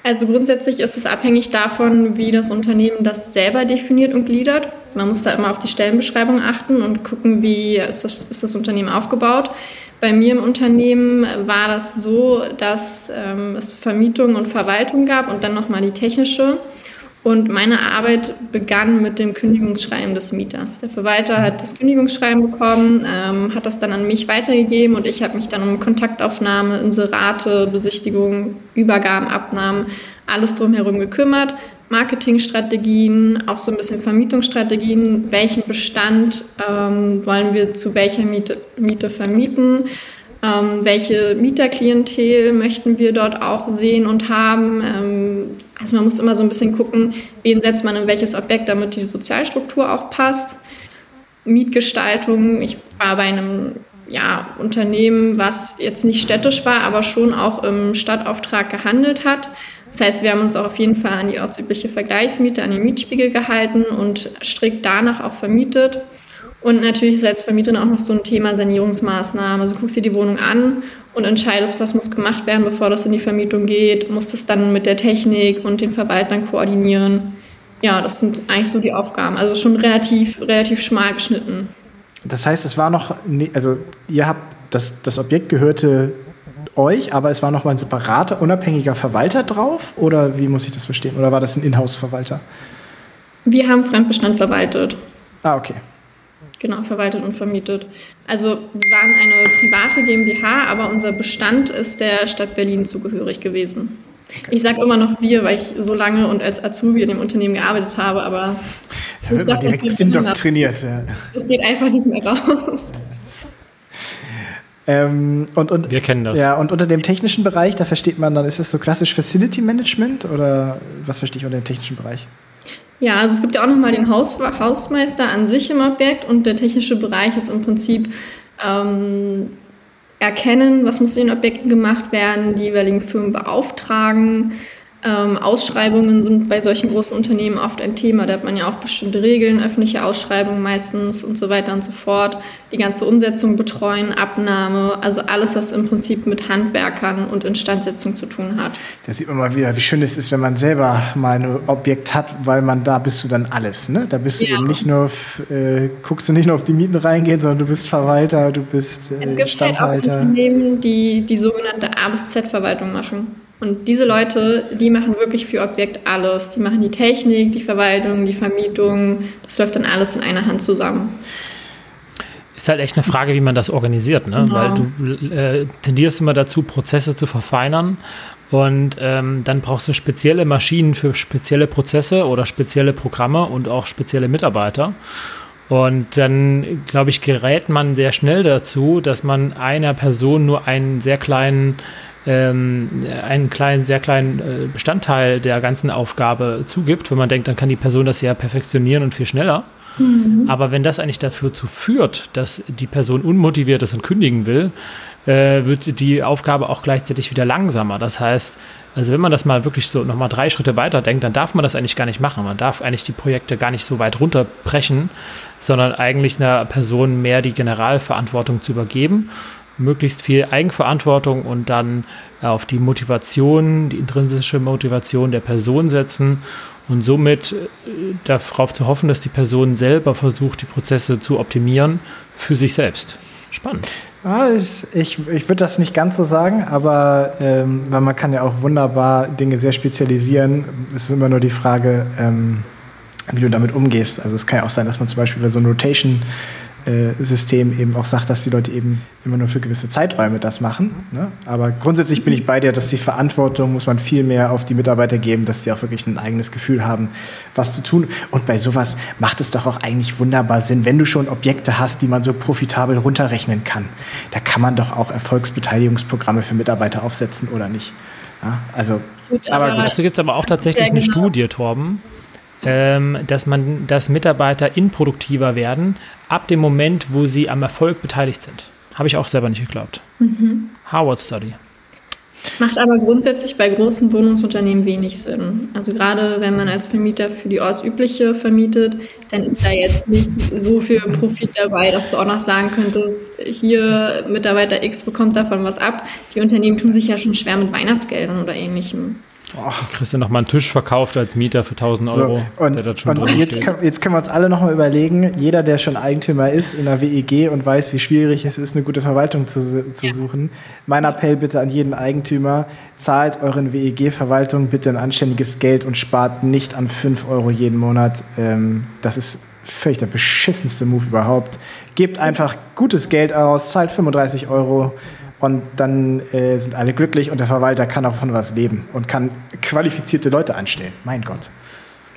Also grundsätzlich ist es abhängig davon, wie das Unternehmen das selber definiert und gliedert. Man muss da immer auf die Stellenbeschreibung achten und gucken, wie ist das, ist das Unternehmen aufgebaut. Bei mir im Unternehmen war das so, dass ähm, es Vermietung und Verwaltung gab und dann nochmal die technische. Und meine Arbeit begann mit dem Kündigungsschreiben des Mieters. Der Verwalter hat das Kündigungsschreiben bekommen, ähm, hat das dann an mich weitergegeben und ich habe mich dann um Kontaktaufnahme, Inserate, Besichtigung, Übergaben, Abnahmen, alles drumherum gekümmert. Marketingstrategien, auch so ein bisschen Vermietungsstrategien, welchen Bestand ähm, wollen wir zu welcher Miete, Miete vermieten, ähm, welche Mieterklientel möchten wir dort auch sehen und haben. Ähm, also man muss immer so ein bisschen gucken, wen setzt man in welches Objekt, damit die Sozialstruktur auch passt. Mietgestaltung, ich war bei einem ja, Unternehmen, was jetzt nicht städtisch war, aber schon auch im Stadtauftrag gehandelt hat. Das heißt, wir haben uns auch auf jeden Fall an die ortsübliche Vergleichsmiete, an den Mietspiegel gehalten und strikt danach auch vermietet. Und natürlich ist als Vermieterin auch noch so ein Thema Sanierungsmaßnahmen. Also du guckst dir die Wohnung an und entscheidest, was muss gemacht werden, bevor das in die Vermietung geht, musst es dann mit der Technik und den Verwaltern koordinieren. Ja, das sind eigentlich so die Aufgaben. Also schon relativ, relativ schmal geschnitten. Das heißt, es war noch, also ihr habt, das, das Objekt gehörte euch, aber es war noch mal ein separater, unabhängiger Verwalter drauf? Oder wie muss ich das verstehen? Oder war das ein Inhouse-Verwalter? Wir haben Fremdbestand verwaltet. Ah, okay. Genau, verwaltet und vermietet. Also wir waren eine private GmbH, aber unser Bestand ist der Stadt Berlin zugehörig gewesen. Okay. Ich sage immer noch wir, weil ich so lange und als Azubi in dem Unternehmen gearbeitet habe, aber da wird man direkt indoktriniert. Ja. Das geht einfach nicht mehr raus. Ähm, und, und, Wir kennen das. Ja, und unter dem technischen Bereich, da versteht man dann, ist es so klassisch Facility Management oder was verstehe ich unter dem technischen Bereich? Ja, also es gibt ja auch nochmal den Haus, Hausmeister an sich im Objekt und der technische Bereich ist im Prinzip ähm, erkennen, was muss in den Objekten gemacht werden, die jeweiligen Firmen beauftragen, ähm, Ausschreibungen sind bei solchen großen Unternehmen oft ein Thema. Da hat man ja auch bestimmte Regeln, öffentliche Ausschreibungen meistens und so weiter und so fort. Die ganze Umsetzung betreuen, Abnahme, also alles, was im Prinzip mit Handwerkern und Instandsetzung zu tun hat. Da sieht man mal wieder, wie schön es ist, wenn man selber mal ein Objekt hat, weil man da bist du dann alles. Ne? Da bist du ja. eben nicht nur, äh, guckst du nicht nur, ob die Mieten reingehen, sondern du bist Verwalter, du bist äh, es gibt Standhalter. Halt auch Unternehmen, die die sogenannte A bis Z-Verwaltung machen. Und diese Leute, die machen wirklich für Objekt alles. Die machen die Technik, die Verwaltung, die Vermietung. Das läuft dann alles in einer Hand zusammen. Ist halt echt eine Frage, wie man das organisiert, ne? Genau. Weil du äh, tendierst immer dazu, Prozesse zu verfeinern. Und ähm, dann brauchst du spezielle Maschinen für spezielle Prozesse oder spezielle Programme und auch spezielle Mitarbeiter. Und dann, glaube ich, gerät man sehr schnell dazu, dass man einer Person nur einen sehr kleinen ähm, einen kleinen, sehr kleinen äh, Bestandteil der ganzen Aufgabe zugibt, wenn man denkt, dann kann die Person das ja perfektionieren und viel schneller. Mhm. Aber wenn das eigentlich dafür zu führt, dass die Person unmotiviert ist und kündigen will, äh, wird die Aufgabe auch gleichzeitig wieder langsamer. Das heißt, also wenn man das mal wirklich so nochmal drei Schritte weiter denkt, dann darf man das eigentlich gar nicht machen. Man darf eigentlich die Projekte gar nicht so weit runterbrechen, sondern eigentlich einer Person mehr die Generalverantwortung zu übergeben möglichst viel Eigenverantwortung und dann auf die Motivation, die intrinsische Motivation der Person setzen und somit äh, darauf zu hoffen, dass die Person selber versucht, die Prozesse zu optimieren für sich selbst. Spannend. Ja, ich ich, ich würde das nicht ganz so sagen, aber ähm, weil man kann ja auch wunderbar Dinge sehr spezialisieren. Es ist immer nur die Frage, ähm, wie du damit umgehst. Also es kann ja auch sein, dass man zum Beispiel bei so einer Rotation äh, System eben auch sagt, dass die Leute eben immer nur für gewisse Zeiträume das machen. Ne? Aber grundsätzlich bin ich bei dir, dass die Verantwortung muss man viel mehr auf die Mitarbeiter geben, dass sie auch wirklich ein eigenes Gefühl haben, was zu tun. Und bei sowas macht es doch auch eigentlich wunderbar Sinn, wenn du schon Objekte hast, die man so profitabel runterrechnen kann. Da kann man doch auch Erfolgsbeteiligungsprogramme für Mitarbeiter aufsetzen oder nicht. Ja, also, gut, aber gut. Dazu gibt es aber auch tatsächlich eine genau. Studie, Torben ähm, dass man, dass Mitarbeiter inproduktiver werden ab dem Moment, wo sie am Erfolg beteiligt sind. Habe ich auch selber nicht geglaubt. Mhm. Harvard Study. Macht aber grundsätzlich bei großen Wohnungsunternehmen wenig Sinn. Also gerade wenn man als Vermieter für die ortsübliche vermietet, dann ist da jetzt nicht so viel Profit dabei, dass du auch noch sagen könntest, hier Mitarbeiter X bekommt davon was ab. Die Unternehmen tun sich ja schon schwer mit Weihnachtsgeldern oder ähnlichem. Oh. Kriegst du nochmal einen Tisch verkauft als Mieter für 1000 Euro. So, und, und jetzt, kann, jetzt können wir uns alle nochmal überlegen, jeder, der schon Eigentümer ist in der WEG und weiß, wie schwierig es ist, eine gute Verwaltung zu, zu suchen. Mein Appell bitte an jeden Eigentümer, zahlt euren WEG-Verwaltung bitte ein anständiges Geld und spart nicht an 5 Euro jeden Monat. Ähm, das ist völlig der beschissenste Move überhaupt. Gebt einfach gutes Geld aus, zahlt 35 Euro und dann äh, sind alle glücklich und der Verwalter kann auch von was leben und kann qualifizierte Leute anstellen. Mein Gott.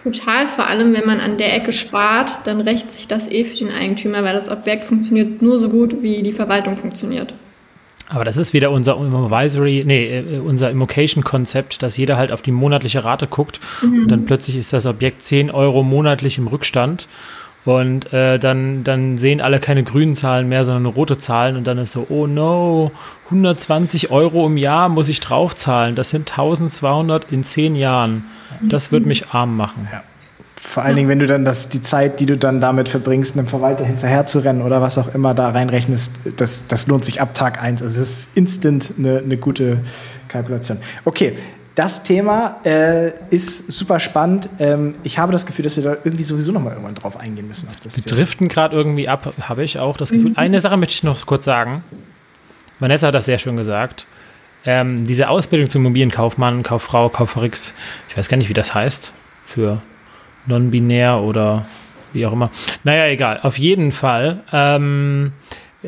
Total, vor allem wenn man an der Ecke spart, dann rächt sich das eh für den Eigentümer, weil das Objekt funktioniert nur so gut, wie die Verwaltung funktioniert. Aber das ist wieder unser Advisory, nee, äh, unser Immocation-Konzept, dass jeder halt auf die monatliche Rate guckt mhm. und dann plötzlich ist das Objekt 10 Euro monatlich im Rückstand und äh, dann, dann sehen alle keine grünen Zahlen mehr, sondern rote Zahlen. Und dann ist so, oh no, 120 Euro im Jahr muss ich draufzahlen. Das sind 1200 in zehn Jahren. Das wird mich arm machen. Ja. Vor allen Dingen, wenn du dann das, die Zeit, die du dann damit verbringst, einem Verwalter hinterher zu rennen oder was auch immer da reinrechnest, das, das lohnt sich ab Tag 1. Also es ist instant eine, eine gute Kalkulation. Okay, das Thema äh, ist super spannend. Ähm, ich habe das Gefühl, dass wir da irgendwie sowieso noch mal irgendwann drauf eingehen müssen. Auf das wir Thema. driften gerade irgendwie ab, habe ich auch das Gefühl. Mhm. Eine Sache möchte ich noch kurz sagen. Vanessa hat das sehr schön gesagt. Ähm, diese Ausbildung zum Immobilienkaufmann, Kauffrau, Kauffrix, ich weiß gar nicht, wie das heißt, für non-binär oder wie auch immer. Naja, egal. Auf jeden Fall ähm,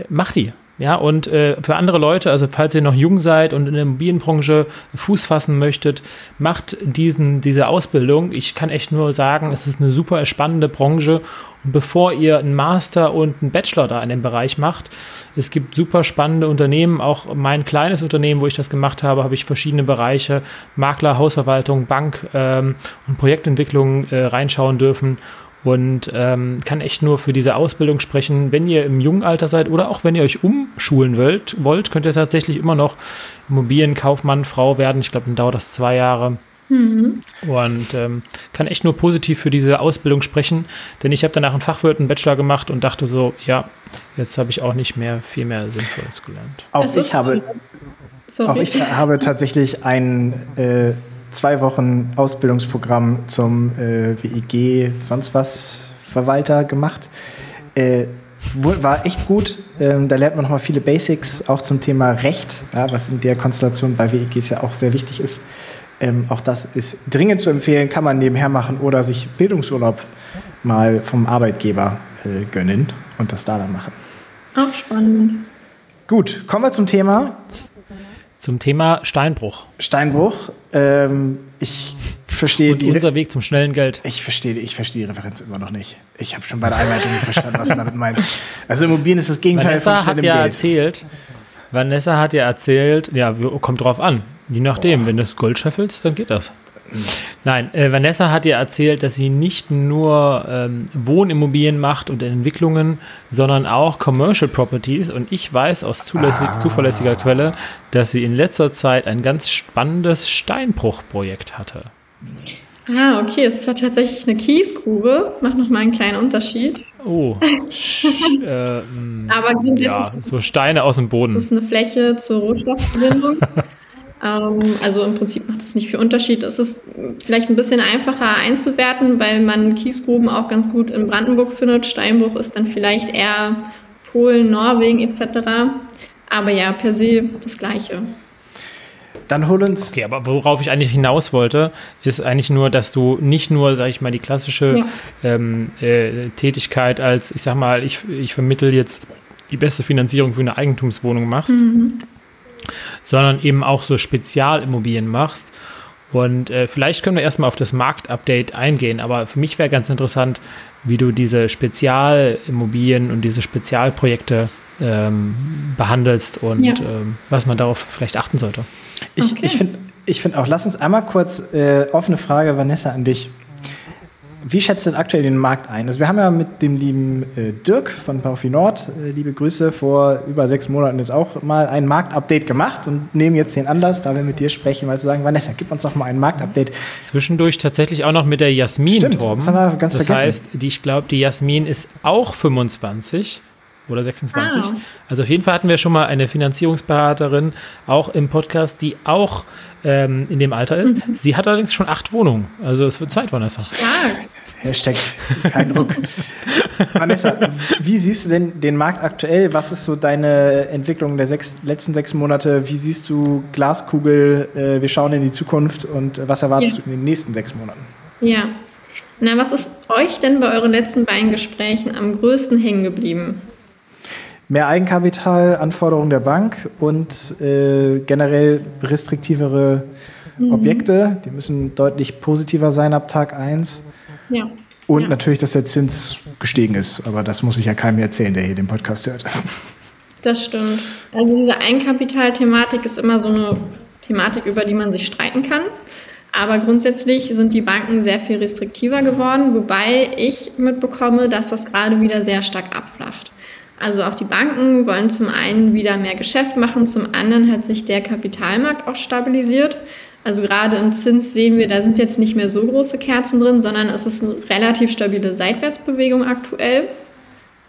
macht die. Ja, und äh, für andere Leute, also falls ihr noch jung seid und in der Immobilienbranche Fuß fassen möchtet, macht diesen, diese Ausbildung. Ich kann echt nur sagen, es ist eine super spannende Branche. Und bevor ihr einen Master und einen Bachelor da in dem Bereich macht, es gibt super spannende Unternehmen. Auch mein kleines Unternehmen, wo ich das gemacht habe, habe ich verschiedene Bereiche, Makler, Hausverwaltung, Bank ähm, und Projektentwicklung äh, reinschauen dürfen und ähm, kann echt nur für diese Ausbildung sprechen. Wenn ihr im jungen Alter seid oder auch wenn ihr euch umschulen wollt, wollt könnt ihr tatsächlich immer noch Immobilienkaufmann, Frau werden. Ich glaube, dann dauert das zwei Jahre. Mhm. Und ähm, kann echt nur positiv für diese Ausbildung sprechen, denn ich habe danach einen Fachwirt, einen Bachelor gemacht und dachte so, ja, jetzt habe ich auch nicht mehr viel mehr Sinnvolles gelernt. Auch ich habe, auch ich habe tatsächlich einen äh, zwei Wochen Ausbildungsprogramm zum äh, WIG sonst was Verwalter gemacht. Äh, war echt gut. Ähm, da lernt man nochmal viele Basics, auch zum Thema Recht, ja, was in der Konstellation bei WIGs ja auch sehr wichtig ist. Ähm, auch das ist dringend zu empfehlen, kann man nebenher machen oder sich Bildungsurlaub mal vom Arbeitgeber äh, gönnen und das da dann machen. Auch spannend. Gut, kommen wir zum Thema. Zum Thema Steinbruch. Steinbruch. Ähm, ich verstehe Und die. Unser Weg zum schnellen Geld. Ich verstehe, ich verstehe die Referenz immer noch nicht. Ich habe schon bei der Einleitung nicht verstanden, was du damit meinst. Also Immobilien ist das Gegenteil Vanessa von schnellem hat ja Geld. erzählt. Vanessa hat ja erzählt, ja, kommt drauf an. Je nachdem, Boah. wenn du das Gold scheffelst, dann geht das. Nein, äh, Vanessa hat ja erzählt, dass sie nicht nur ähm, Wohnimmobilien macht und Entwicklungen, sondern auch Commercial Properties. Und ich weiß aus ah. zuverlässiger Quelle, dass sie in letzter Zeit ein ganz spannendes Steinbruchprojekt hatte. Ah, okay, es war tatsächlich eine Kiesgrube. Macht nochmal einen kleinen Unterschied. Oh. *laughs* äh, Aber grundsätzlich. Ja, so Steine aus dem Boden. Das ist eine Fläche zur Rohstoffgewinnung. *laughs* Ähm, also im Prinzip macht es nicht viel Unterschied. Es ist vielleicht ein bisschen einfacher einzuwerten, weil man Kiesgruben auch ganz gut in Brandenburg findet. Steinbruch ist dann vielleicht eher Polen, Norwegen etc. Aber ja, per se das Gleiche. Dann hol uns. Okay, aber worauf ich eigentlich hinaus wollte, ist eigentlich nur, dass du nicht nur, sag ich mal, die klassische ja. ähm, äh, Tätigkeit als, ich sag mal, ich, ich vermittel jetzt die beste Finanzierung für eine Eigentumswohnung machst, mhm sondern eben auch so Spezialimmobilien machst. Und äh, vielleicht können wir erstmal auf das Marktupdate eingehen, aber für mich wäre ganz interessant, wie du diese Spezialimmobilien und diese Spezialprojekte ähm, behandelst und ja. ähm, was man darauf vielleicht achten sollte. Ich, okay. ich finde ich find auch, lass uns einmal kurz äh, offene Frage, Vanessa, an dich. Wie schätzt du denn aktuell den Markt ein? Also wir haben ja mit dem lieben äh, Dirk von Paufi Nord, äh, liebe Grüße, vor über sechs Monaten jetzt auch mal ein Marktupdate gemacht und nehmen jetzt den Anlass, da wir mit dir sprechen, mal zu sagen, Vanessa, gib uns doch mal ein Marktupdate. Zwischendurch tatsächlich auch noch mit der Jasmin, Stimmt, Torben. Das haben wir ganz das vergessen. heißt, die, ich glaube, die Jasmin ist auch 25 oder 26. Ah. Also auf jeden Fall hatten wir schon mal eine Finanzierungsberaterin auch im Podcast, die auch ähm, in dem Alter ist. Mhm. Sie hat allerdings schon acht Wohnungen. Also es wird Zeit, Vanessa. Stark. Hashtag kein Druck. Vanessa, wie siehst du denn den Markt aktuell? Was ist so deine Entwicklung der sechs, letzten sechs Monate? Wie siehst du Glaskugel? Äh, wir schauen in die Zukunft und was erwartest ja. du in den nächsten sechs Monaten? Ja. Na, was ist euch denn bei euren letzten beiden Gesprächen am größten hängen geblieben? Mehr Eigenkapital, Anforderungen der Bank und äh, generell restriktivere mhm. Objekte. Die müssen deutlich positiver sein ab Tag 1. Ja. Und ja. natürlich, dass der Zins gestiegen ist. Aber das muss ich ja keinem erzählen, der hier den Podcast hört. Das stimmt. Also diese Eigenkapitalthematik ist immer so eine Thematik, über die man sich streiten kann. Aber grundsätzlich sind die Banken sehr viel restriktiver geworden, wobei ich mitbekomme, dass das gerade wieder sehr stark abflacht. Also auch die Banken wollen zum einen wieder mehr Geschäft machen, zum anderen hat sich der Kapitalmarkt auch stabilisiert. Also gerade im Zins sehen wir, da sind jetzt nicht mehr so große Kerzen drin, sondern es ist eine relativ stabile Seitwärtsbewegung aktuell.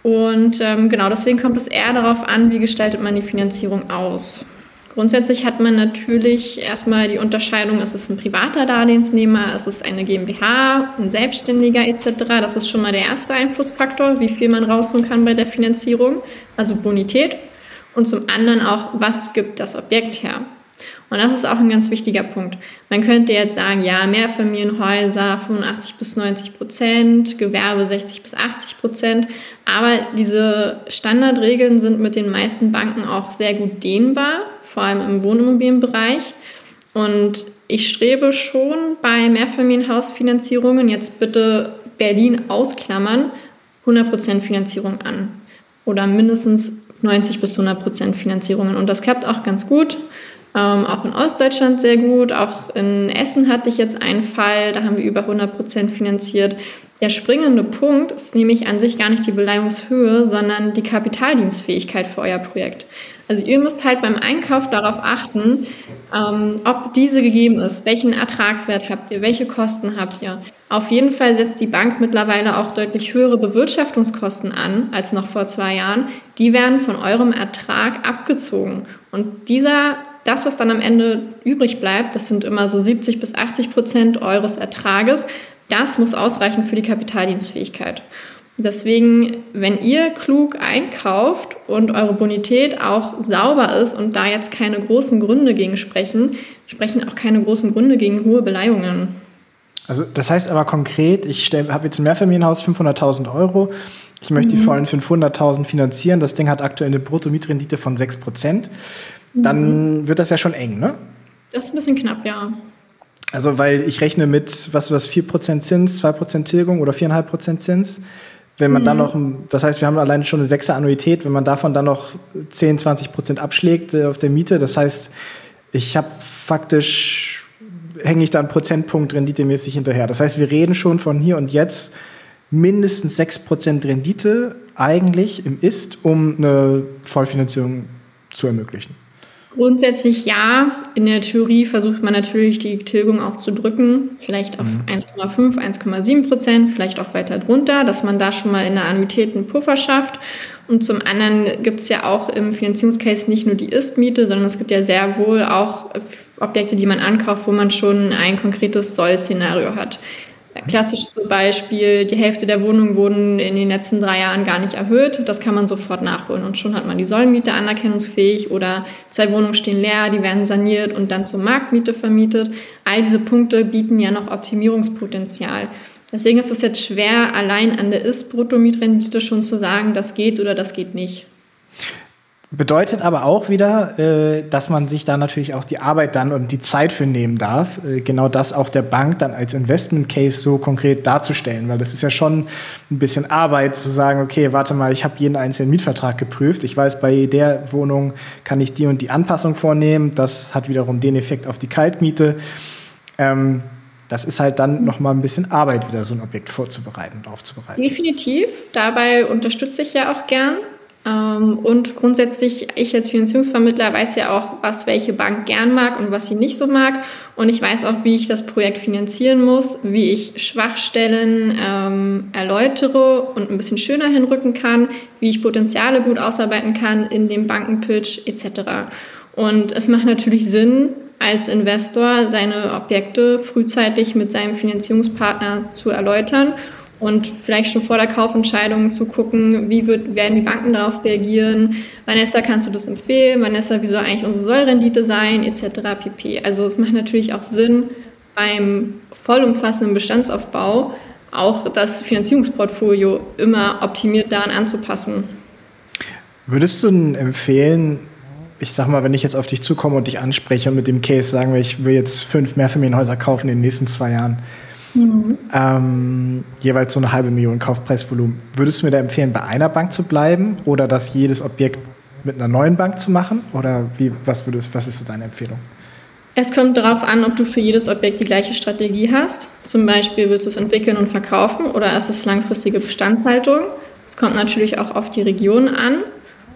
Und ähm, genau deswegen kommt es eher darauf an, wie gestaltet man die Finanzierung aus. Grundsätzlich hat man natürlich erstmal die Unterscheidung, ist es ein privater Darlehensnehmer, ist es eine GmbH, ein Selbstständiger etc. Das ist schon mal der erste Einflussfaktor, wie viel man rausholen kann bei der Finanzierung, also Bonität. Und zum anderen auch, was gibt das Objekt her? Und das ist auch ein ganz wichtiger Punkt. Man könnte jetzt sagen, ja, Mehrfamilienhäuser 85 bis 90 Prozent, Gewerbe 60 bis 80 Prozent. Aber diese Standardregeln sind mit den meisten Banken auch sehr gut dehnbar, vor allem im Wohnimmobilienbereich. Und ich strebe schon bei Mehrfamilienhausfinanzierungen, jetzt bitte Berlin ausklammern, 100 Prozent Finanzierung an. Oder mindestens 90 bis 100 Prozent Finanzierungen. Und das klappt auch ganz gut. Ähm, auch in Ostdeutschland sehr gut. Auch in Essen hatte ich jetzt einen Fall, da haben wir über 100 Prozent finanziert. Der springende Punkt ist nämlich an sich gar nicht die Beleihungshöhe, sondern die Kapitaldienstfähigkeit für euer Projekt. Also ihr müsst halt beim Einkauf darauf achten, ähm, ob diese gegeben ist. Welchen Ertragswert habt ihr? Welche Kosten habt ihr? Auf jeden Fall setzt die Bank mittlerweile auch deutlich höhere Bewirtschaftungskosten an als noch vor zwei Jahren. Die werden von eurem Ertrag abgezogen. Und dieser das, was dann am Ende übrig bleibt, das sind immer so 70 bis 80 Prozent eures Ertrages, das muss ausreichen für die Kapitaldienstfähigkeit. Deswegen, wenn ihr klug einkauft und eure Bonität auch sauber ist und da jetzt keine großen Gründe gegen sprechen, sprechen auch keine großen Gründe gegen hohe Beleihungen. Also das heißt aber konkret, ich habe jetzt ein Mehrfamilienhaus 500.000 Euro, ich möchte mhm. die vollen 500.000 finanzieren, das Ding hat aktuell eine Bruttomietrendite von 6 Prozent dann mhm. wird das ja schon eng, ne? Das ist ein bisschen knapp, ja. Also, weil ich rechne mit, was was 4% Zins, 2% Tilgung oder 4,5% Zins. Wenn man mhm. dann noch, das heißt, wir haben alleine schon eine 6er Annuität, wenn man davon dann noch 10, 20% abschlägt äh, auf der Miete, das heißt, ich habe faktisch, hänge ich da einen Prozentpunkt renditemäßig hinterher. Das heißt, wir reden schon von hier und jetzt mindestens 6% Rendite eigentlich im Ist, um eine Vollfinanzierung zu ermöglichen. Grundsätzlich ja. In der Theorie versucht man natürlich die Tilgung auch zu drücken, vielleicht auf mhm. 1,5, 1,7 Prozent, vielleicht auch weiter drunter, dass man da schon mal in der Annuität einen Puffer schafft. Und zum anderen gibt es ja auch im Finanzierungscase nicht nur die Ist-Miete, sondern es gibt ja sehr wohl auch Objekte, die man ankauft, wo man schon ein konkretes Soll-Szenario hat. Klassisches Beispiel, die Hälfte der Wohnungen wurden in den letzten drei Jahren gar nicht erhöht. Das kann man sofort nachholen und schon hat man die Sollmiete anerkennungsfähig oder zwei Wohnungen stehen leer, die werden saniert und dann zur Marktmiete vermietet. All diese Punkte bieten ja noch Optimierungspotenzial. Deswegen ist es jetzt schwer, allein an der Ist-Bruttomietrendite schon zu sagen, das geht oder das geht nicht. Bedeutet aber auch wieder, äh, dass man sich da natürlich auch die Arbeit dann und die Zeit für nehmen darf, äh, genau das auch der Bank dann als Investment Case so konkret darzustellen, weil das ist ja schon ein bisschen Arbeit zu sagen, okay, warte mal, ich habe jeden einzelnen Mietvertrag geprüft, ich weiß, bei der Wohnung kann ich die und die Anpassung vornehmen, das hat wiederum den Effekt auf die Kaltmiete. Ähm, das ist halt dann noch mal ein bisschen Arbeit, wieder so ein Objekt vorzubereiten und aufzubereiten. Definitiv. Dabei unterstütze ich ja auch gern. Ähm, und grundsätzlich, ich als Finanzierungsvermittler weiß ja auch, was welche Bank gern mag und was sie nicht so mag. Und ich weiß auch, wie ich das Projekt finanzieren muss, wie ich Schwachstellen ähm, erläutere und ein bisschen schöner hinrücken kann, wie ich Potenziale gut ausarbeiten kann in dem Bankenpitch etc. Und es macht natürlich Sinn, als Investor seine Objekte frühzeitig mit seinem Finanzierungspartner zu erläutern und vielleicht schon vor der Kaufentscheidung zu gucken, wie wird, werden die Banken darauf reagieren. Vanessa, kannst du das empfehlen? Vanessa, wie soll eigentlich unsere Sollrendite sein? Etc. pp. Also es macht natürlich auch Sinn, beim vollumfassenden Bestandsaufbau auch das Finanzierungsportfolio immer optimiert daran anzupassen. Würdest du empfehlen, ich sag mal, wenn ich jetzt auf dich zukomme und dich anspreche und mit dem Case sagen wir, ich will jetzt fünf Mehrfamilienhäuser kaufen in den nächsten zwei Jahren, Mhm. Ähm, jeweils so eine halbe Million Kaufpreisvolumen. Würdest du mir da empfehlen, bei einer Bank zu bleiben oder das jedes Objekt mit einer neuen Bank zu machen? Oder wie, was, würdest, was ist so deine Empfehlung? Es kommt darauf an, ob du für jedes Objekt die gleiche Strategie hast. Zum Beispiel willst du es entwickeln und verkaufen oder ist es langfristige Bestandshaltung. Es kommt natürlich auch auf die Region an.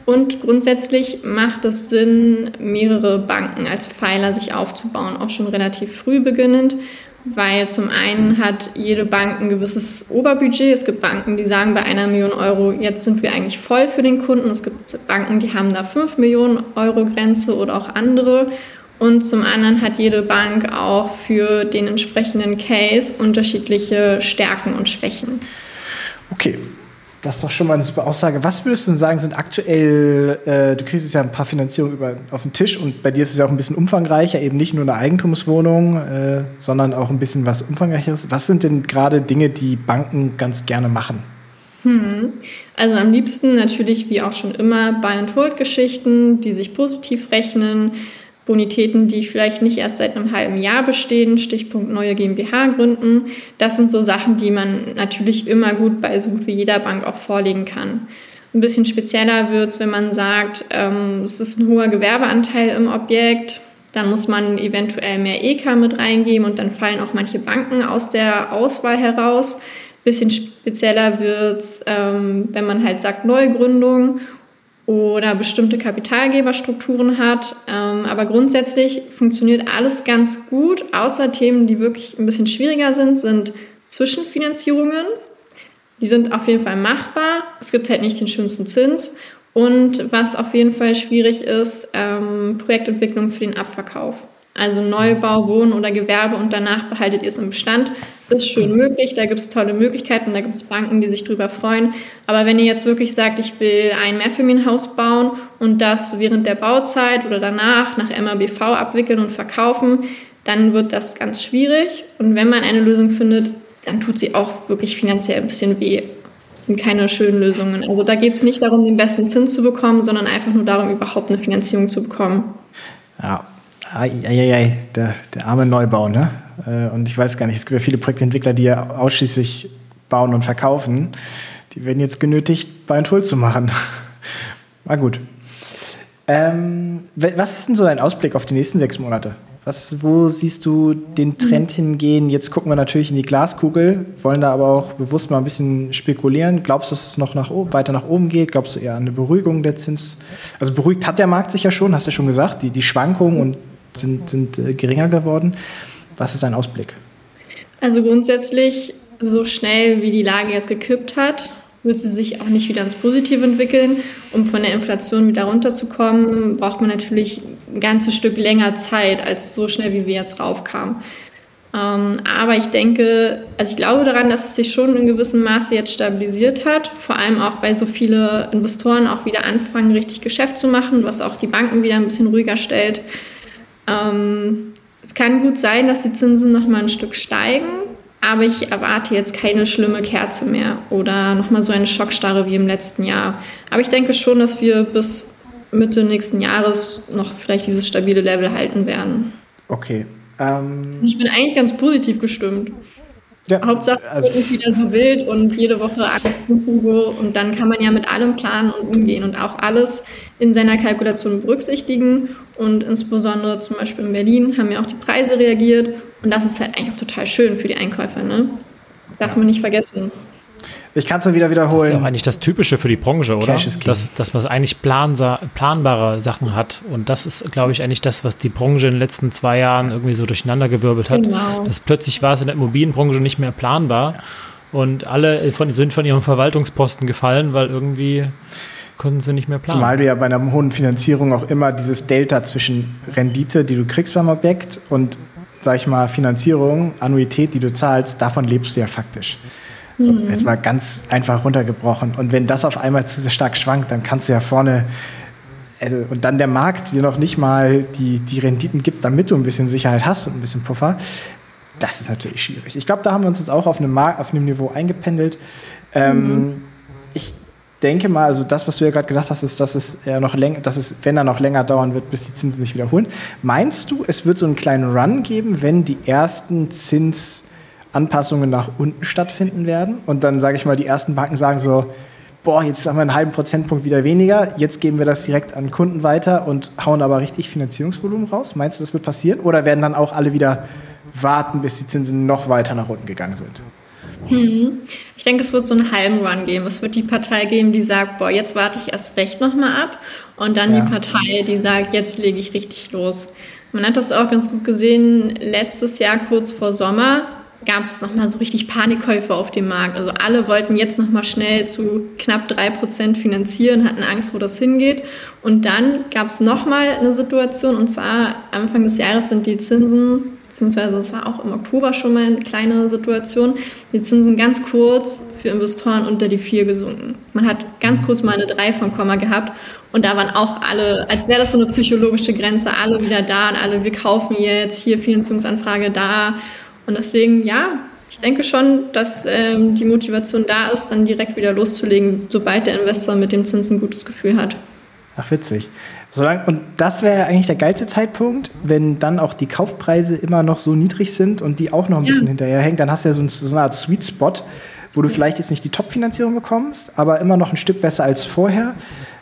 Und grundsätzlich macht es Sinn, mehrere Banken als Pfeiler sich aufzubauen, auch schon relativ früh beginnend, weil zum einen hat jede Bank ein gewisses Oberbudget. Es gibt Banken, die sagen bei einer Million Euro, jetzt sind wir eigentlich voll für den Kunden. Es gibt Banken, die haben da 5 Millionen Euro Grenze oder auch andere. Und zum anderen hat jede Bank auch für den entsprechenden Case unterschiedliche Stärken und Schwächen. Okay, das ist doch schon mal eine super Aussage. Was würdest du denn sagen, sind aktuell, äh, du kriegst jetzt ja ein paar Finanzierungen über, auf den Tisch und bei dir ist es ja auch ein bisschen umfangreicher, eben nicht nur eine Eigentumswohnung, äh, sondern auch ein bisschen was umfangreicheres. Was sind denn gerade Dinge, die Banken ganz gerne machen? Hm. Also am liebsten natürlich wie auch schon immer Buy-and-Hold-Geschichten, die sich positiv rechnen, Bonitäten, die vielleicht nicht erst seit einem halben Jahr bestehen, Stichpunkt neue GmbH gründen. Das sind so Sachen, die man natürlich immer gut bei so gut wie jeder Bank auch vorlegen kann. Ein bisschen spezieller wird es, wenn man sagt, ähm, es ist ein hoher Gewerbeanteil im Objekt, dann muss man eventuell mehr EK mit reingeben und dann fallen auch manche Banken aus der Auswahl heraus. Bisschen spezieller wird es, ähm, wenn man halt sagt Neugründung oder bestimmte Kapitalgeberstrukturen hat. Ähm, aber grundsätzlich funktioniert alles ganz gut, außer Themen, die wirklich ein bisschen schwieriger sind, sind Zwischenfinanzierungen. Die sind auf jeden Fall machbar. Es gibt halt nicht den schönsten Zins. Und was auf jeden Fall schwierig ist, ähm, Projektentwicklung für den Abverkauf. Also Neubau, Wohnen oder Gewerbe und danach behaltet ihr es im Bestand. Ist schön möglich, da gibt es tolle Möglichkeiten, da gibt es Banken, die sich drüber freuen. Aber wenn ihr jetzt wirklich sagt, ich will ein Mehrfamilienhaus bauen und das während der Bauzeit oder danach nach MABV abwickeln und verkaufen, dann wird das ganz schwierig. Und wenn man eine Lösung findet, dann tut sie auch wirklich finanziell ein bisschen weh. Das sind keine schönen Lösungen. Also da geht es nicht darum, den besten Zins zu bekommen, sondern einfach nur darum, überhaupt eine Finanzierung zu bekommen. Ja, Eieiei, der, der arme Neubau, ne? Äh, und ich weiß gar nicht, es gibt ja viele Projektentwickler, die ja ausschließlich bauen und verkaufen. Die werden jetzt genötigt, Buy and Hold zu machen. *laughs* Na gut. Ähm, was ist denn so dein Ausblick auf die nächsten sechs Monate? Was, wo siehst du den Trend hingehen? Jetzt gucken wir natürlich in die Glaskugel, wollen da aber auch bewusst mal ein bisschen spekulieren. Glaubst du, dass es noch nach oben, weiter nach oben geht? Glaubst du eher an eine Beruhigung der Zins? Also beruhigt hat der Markt sich ja schon, hast du ja schon gesagt, die, die Schwankungen und sind, sind äh, geringer geworden. Was ist dein Ausblick? Also grundsätzlich, so schnell wie die Lage jetzt gekippt hat, wird sie sich auch nicht wieder ins Positive entwickeln. Um von der Inflation wieder runterzukommen, braucht man natürlich ein ganzes Stück länger Zeit, als so schnell wie wir jetzt raufkamen. Ähm, aber ich denke, also ich glaube daran, dass es sich schon in gewissem Maße jetzt stabilisiert hat. Vor allem auch, weil so viele Investoren auch wieder anfangen, richtig Geschäft zu machen, was auch die Banken wieder ein bisschen ruhiger stellt. Ähm, es kann gut sein, dass die Zinsen noch mal ein Stück steigen, aber ich erwarte jetzt keine schlimme Kerze mehr oder noch mal so eine Schockstarre wie im letzten Jahr. Aber ich denke schon, dass wir bis Mitte nächsten Jahres noch vielleicht dieses stabile Level halten werden. Okay. Ähm ich bin eigentlich ganz positiv gestimmt. Ja, Hauptsache also, es wird nicht wieder so wild und jede Woche alles Zinsniveau und dann kann man ja mit allem planen und umgehen und auch alles in seiner Kalkulation berücksichtigen und insbesondere zum Beispiel in Berlin haben ja auch die Preise reagiert und das ist halt eigentlich auch total schön für die Einkäufer, ne? Darf ja. man nicht vergessen. Ich kann es nur wieder wiederholen. Das ist ja eigentlich das Typische für die Branche, oder? Dass, dass man eigentlich planbare Sachen hat. Und das ist, glaube ich, eigentlich das, was die Branche in den letzten zwei Jahren irgendwie so durcheinandergewirbelt hat. Genau. Dass plötzlich war es in der Immobilienbranche nicht mehr planbar. Ja. Und alle von, sind von ihrem Verwaltungsposten gefallen, weil irgendwie konnten sie nicht mehr planen. Zumal du ja bei einer hohen Finanzierung auch immer dieses Delta zwischen Rendite, die du kriegst beim Objekt und, sag ich mal, Finanzierung, Annuität, die du zahlst, davon lebst du ja faktisch. So, mhm. Jetzt mal ganz einfach runtergebrochen. Und wenn das auf einmal zu sehr stark schwankt, dann kannst du ja vorne, also, und dann der Markt dir noch nicht mal die, die Renditen gibt, damit du ein bisschen Sicherheit hast und ein bisschen Puffer, das ist natürlich schwierig. Ich glaube, da haben wir uns jetzt auch auf einem, Markt, auf einem Niveau eingependelt. Ähm, mhm. Ich denke mal, also das, was du ja gerade gesagt hast, ist, dass es ja noch länger, dass es, wenn er noch länger dauern wird, bis die Zinsen sich wiederholen. Meinst du, es wird so einen kleinen Run geben, wenn die ersten Zins Anpassungen nach unten stattfinden werden. Und dann sage ich mal, die ersten Banken sagen so, boah, jetzt haben wir einen halben Prozentpunkt wieder weniger, jetzt geben wir das direkt an Kunden weiter und hauen aber richtig Finanzierungsvolumen raus. Meinst du, das wird passieren? Oder werden dann auch alle wieder warten, bis die Zinsen noch weiter nach unten gegangen sind? Hm. Ich denke, es wird so einen halben Run geben. Es wird die Partei geben, die sagt, boah, jetzt warte ich erst recht nochmal ab. Und dann ja. die Partei, die sagt, jetzt lege ich richtig los. Man hat das auch ganz gut gesehen, letztes Jahr kurz vor Sommer gab es nochmal so richtig Panikkäufe auf dem Markt. Also alle wollten jetzt nochmal schnell zu knapp 3% finanzieren, hatten Angst, wo das hingeht. Und dann gab es nochmal eine Situation, und zwar Anfang des Jahres sind die Zinsen, beziehungsweise es war auch im Oktober schon mal eine kleine Situation, die Zinsen ganz kurz für Investoren unter die 4 gesunken. Man hat ganz kurz mal eine 3 vom Komma gehabt und da waren auch alle, als wäre das so eine psychologische Grenze, alle wieder da und alle, wir kaufen jetzt, hier Finanzierungsanfrage da und deswegen, ja, ich denke schon, dass ähm, die Motivation da ist, dann direkt wieder loszulegen, sobald der Investor mit dem Zins ein gutes Gefühl hat. Ach, witzig. und das wäre eigentlich der geilste Zeitpunkt, wenn dann auch die Kaufpreise immer noch so niedrig sind und die auch noch ein ja. bisschen hinterherhängen. Dann hast du ja so, ein, so eine Art Sweet Spot, wo du vielleicht jetzt nicht die Top-Finanzierung bekommst, aber immer noch ein Stück besser als vorher.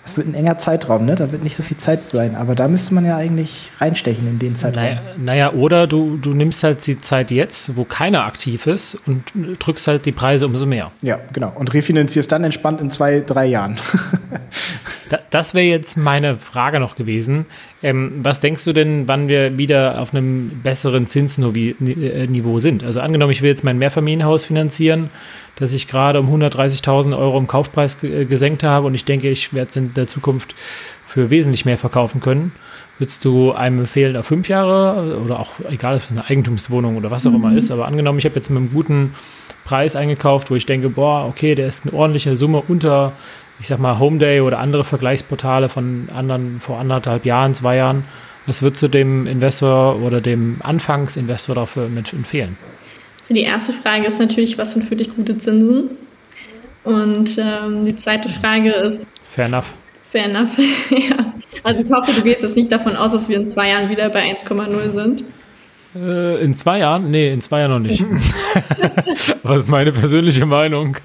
Das wird ein enger Zeitraum, ne? Da wird nicht so viel Zeit sein. Aber da müsste man ja eigentlich reinstechen in den Zeitraum. Naja, naja, oder du, du nimmst halt die Zeit jetzt, wo keiner aktiv ist und drückst halt die Preise umso mehr. Ja, genau. Und refinanzierst dann entspannt in zwei, drei Jahren. *laughs* da, das wäre jetzt meine Frage noch gewesen. Ähm, was denkst du denn, wann wir wieder auf einem besseren Zinsniveau sind? Also angenommen, ich will jetzt mein Mehrfamilienhaus finanzieren dass ich gerade um 130.000 Euro im Kaufpreis äh, gesenkt habe und ich denke, ich werde es in der Zukunft für wesentlich mehr verkaufen können. Würdest du einem empfehlen, auf fünf Jahre oder auch egal, ob es eine Eigentumswohnung oder was auch mhm. immer ist, aber angenommen, ich habe jetzt mit einem guten Preis eingekauft, wo ich denke, boah, okay, der ist eine ordentliche Summe unter, ich sag mal, Homeday oder andere Vergleichsportale von anderen vor anderthalb Jahren, zwei Jahren. Was würdest du dem Investor oder dem Anfangsinvestor dafür mit empfehlen? Also die erste Frage ist natürlich, was sind für dich gute Zinsen? Und ähm, die zweite Frage ist. Fair enough. Fair enough, *laughs* ja. Also ich hoffe, du gehst jetzt nicht davon aus, dass wir in zwei Jahren wieder bei 1,0 sind. Äh, in zwei Jahren? Nee, in zwei Jahren noch nicht. *laughs* Was ist meine persönliche Meinung?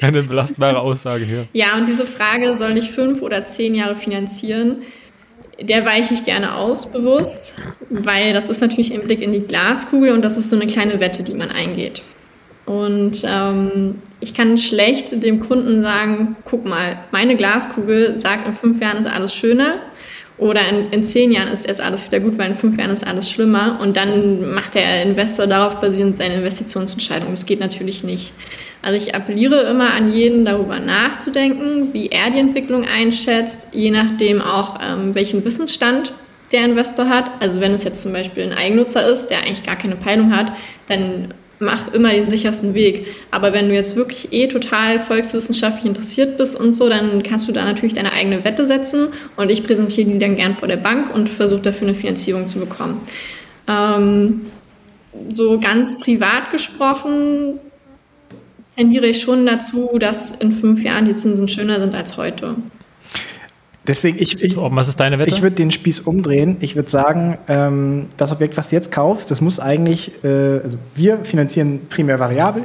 Keine belastbare Aussage hier. Ja, und diese Frage, soll ich fünf oder zehn Jahre finanzieren? Der weiche ich gerne aus, bewusst, weil das ist natürlich ein Blick in die Glaskugel und das ist so eine kleine Wette, die man eingeht. Und ähm, ich kann schlecht dem Kunden sagen, guck mal, meine Glaskugel sagt, in fünf Jahren ist alles schöner oder in, in zehn Jahren ist erst alles wieder gut, weil in fünf Jahren ist alles schlimmer und dann macht der Investor darauf basierend seine Investitionsentscheidung. Das geht natürlich nicht. Also ich appelliere immer an jeden, darüber nachzudenken, wie er die Entwicklung einschätzt, je nachdem auch, ähm, welchen Wissensstand der Investor hat. Also wenn es jetzt zum Beispiel ein Eigennutzer ist, der eigentlich gar keine Peilung hat, dann mach immer den sichersten Weg. Aber wenn du jetzt wirklich eh total volkswissenschaftlich interessiert bist und so, dann kannst du da natürlich deine eigene Wette setzen und ich präsentiere die dann gern vor der Bank und versuche dafür eine Finanzierung zu bekommen. Ähm, so ganz privat gesprochen tendiere ich schon dazu, dass in fünf Jahren die Zinsen schöner sind als heute. Deswegen, ich, ich, was ist deine Wette? Ich würde den Spieß umdrehen. Ich würde sagen, ähm, das Objekt, was du jetzt kaufst, das muss eigentlich, äh, also wir finanzieren primär variabel,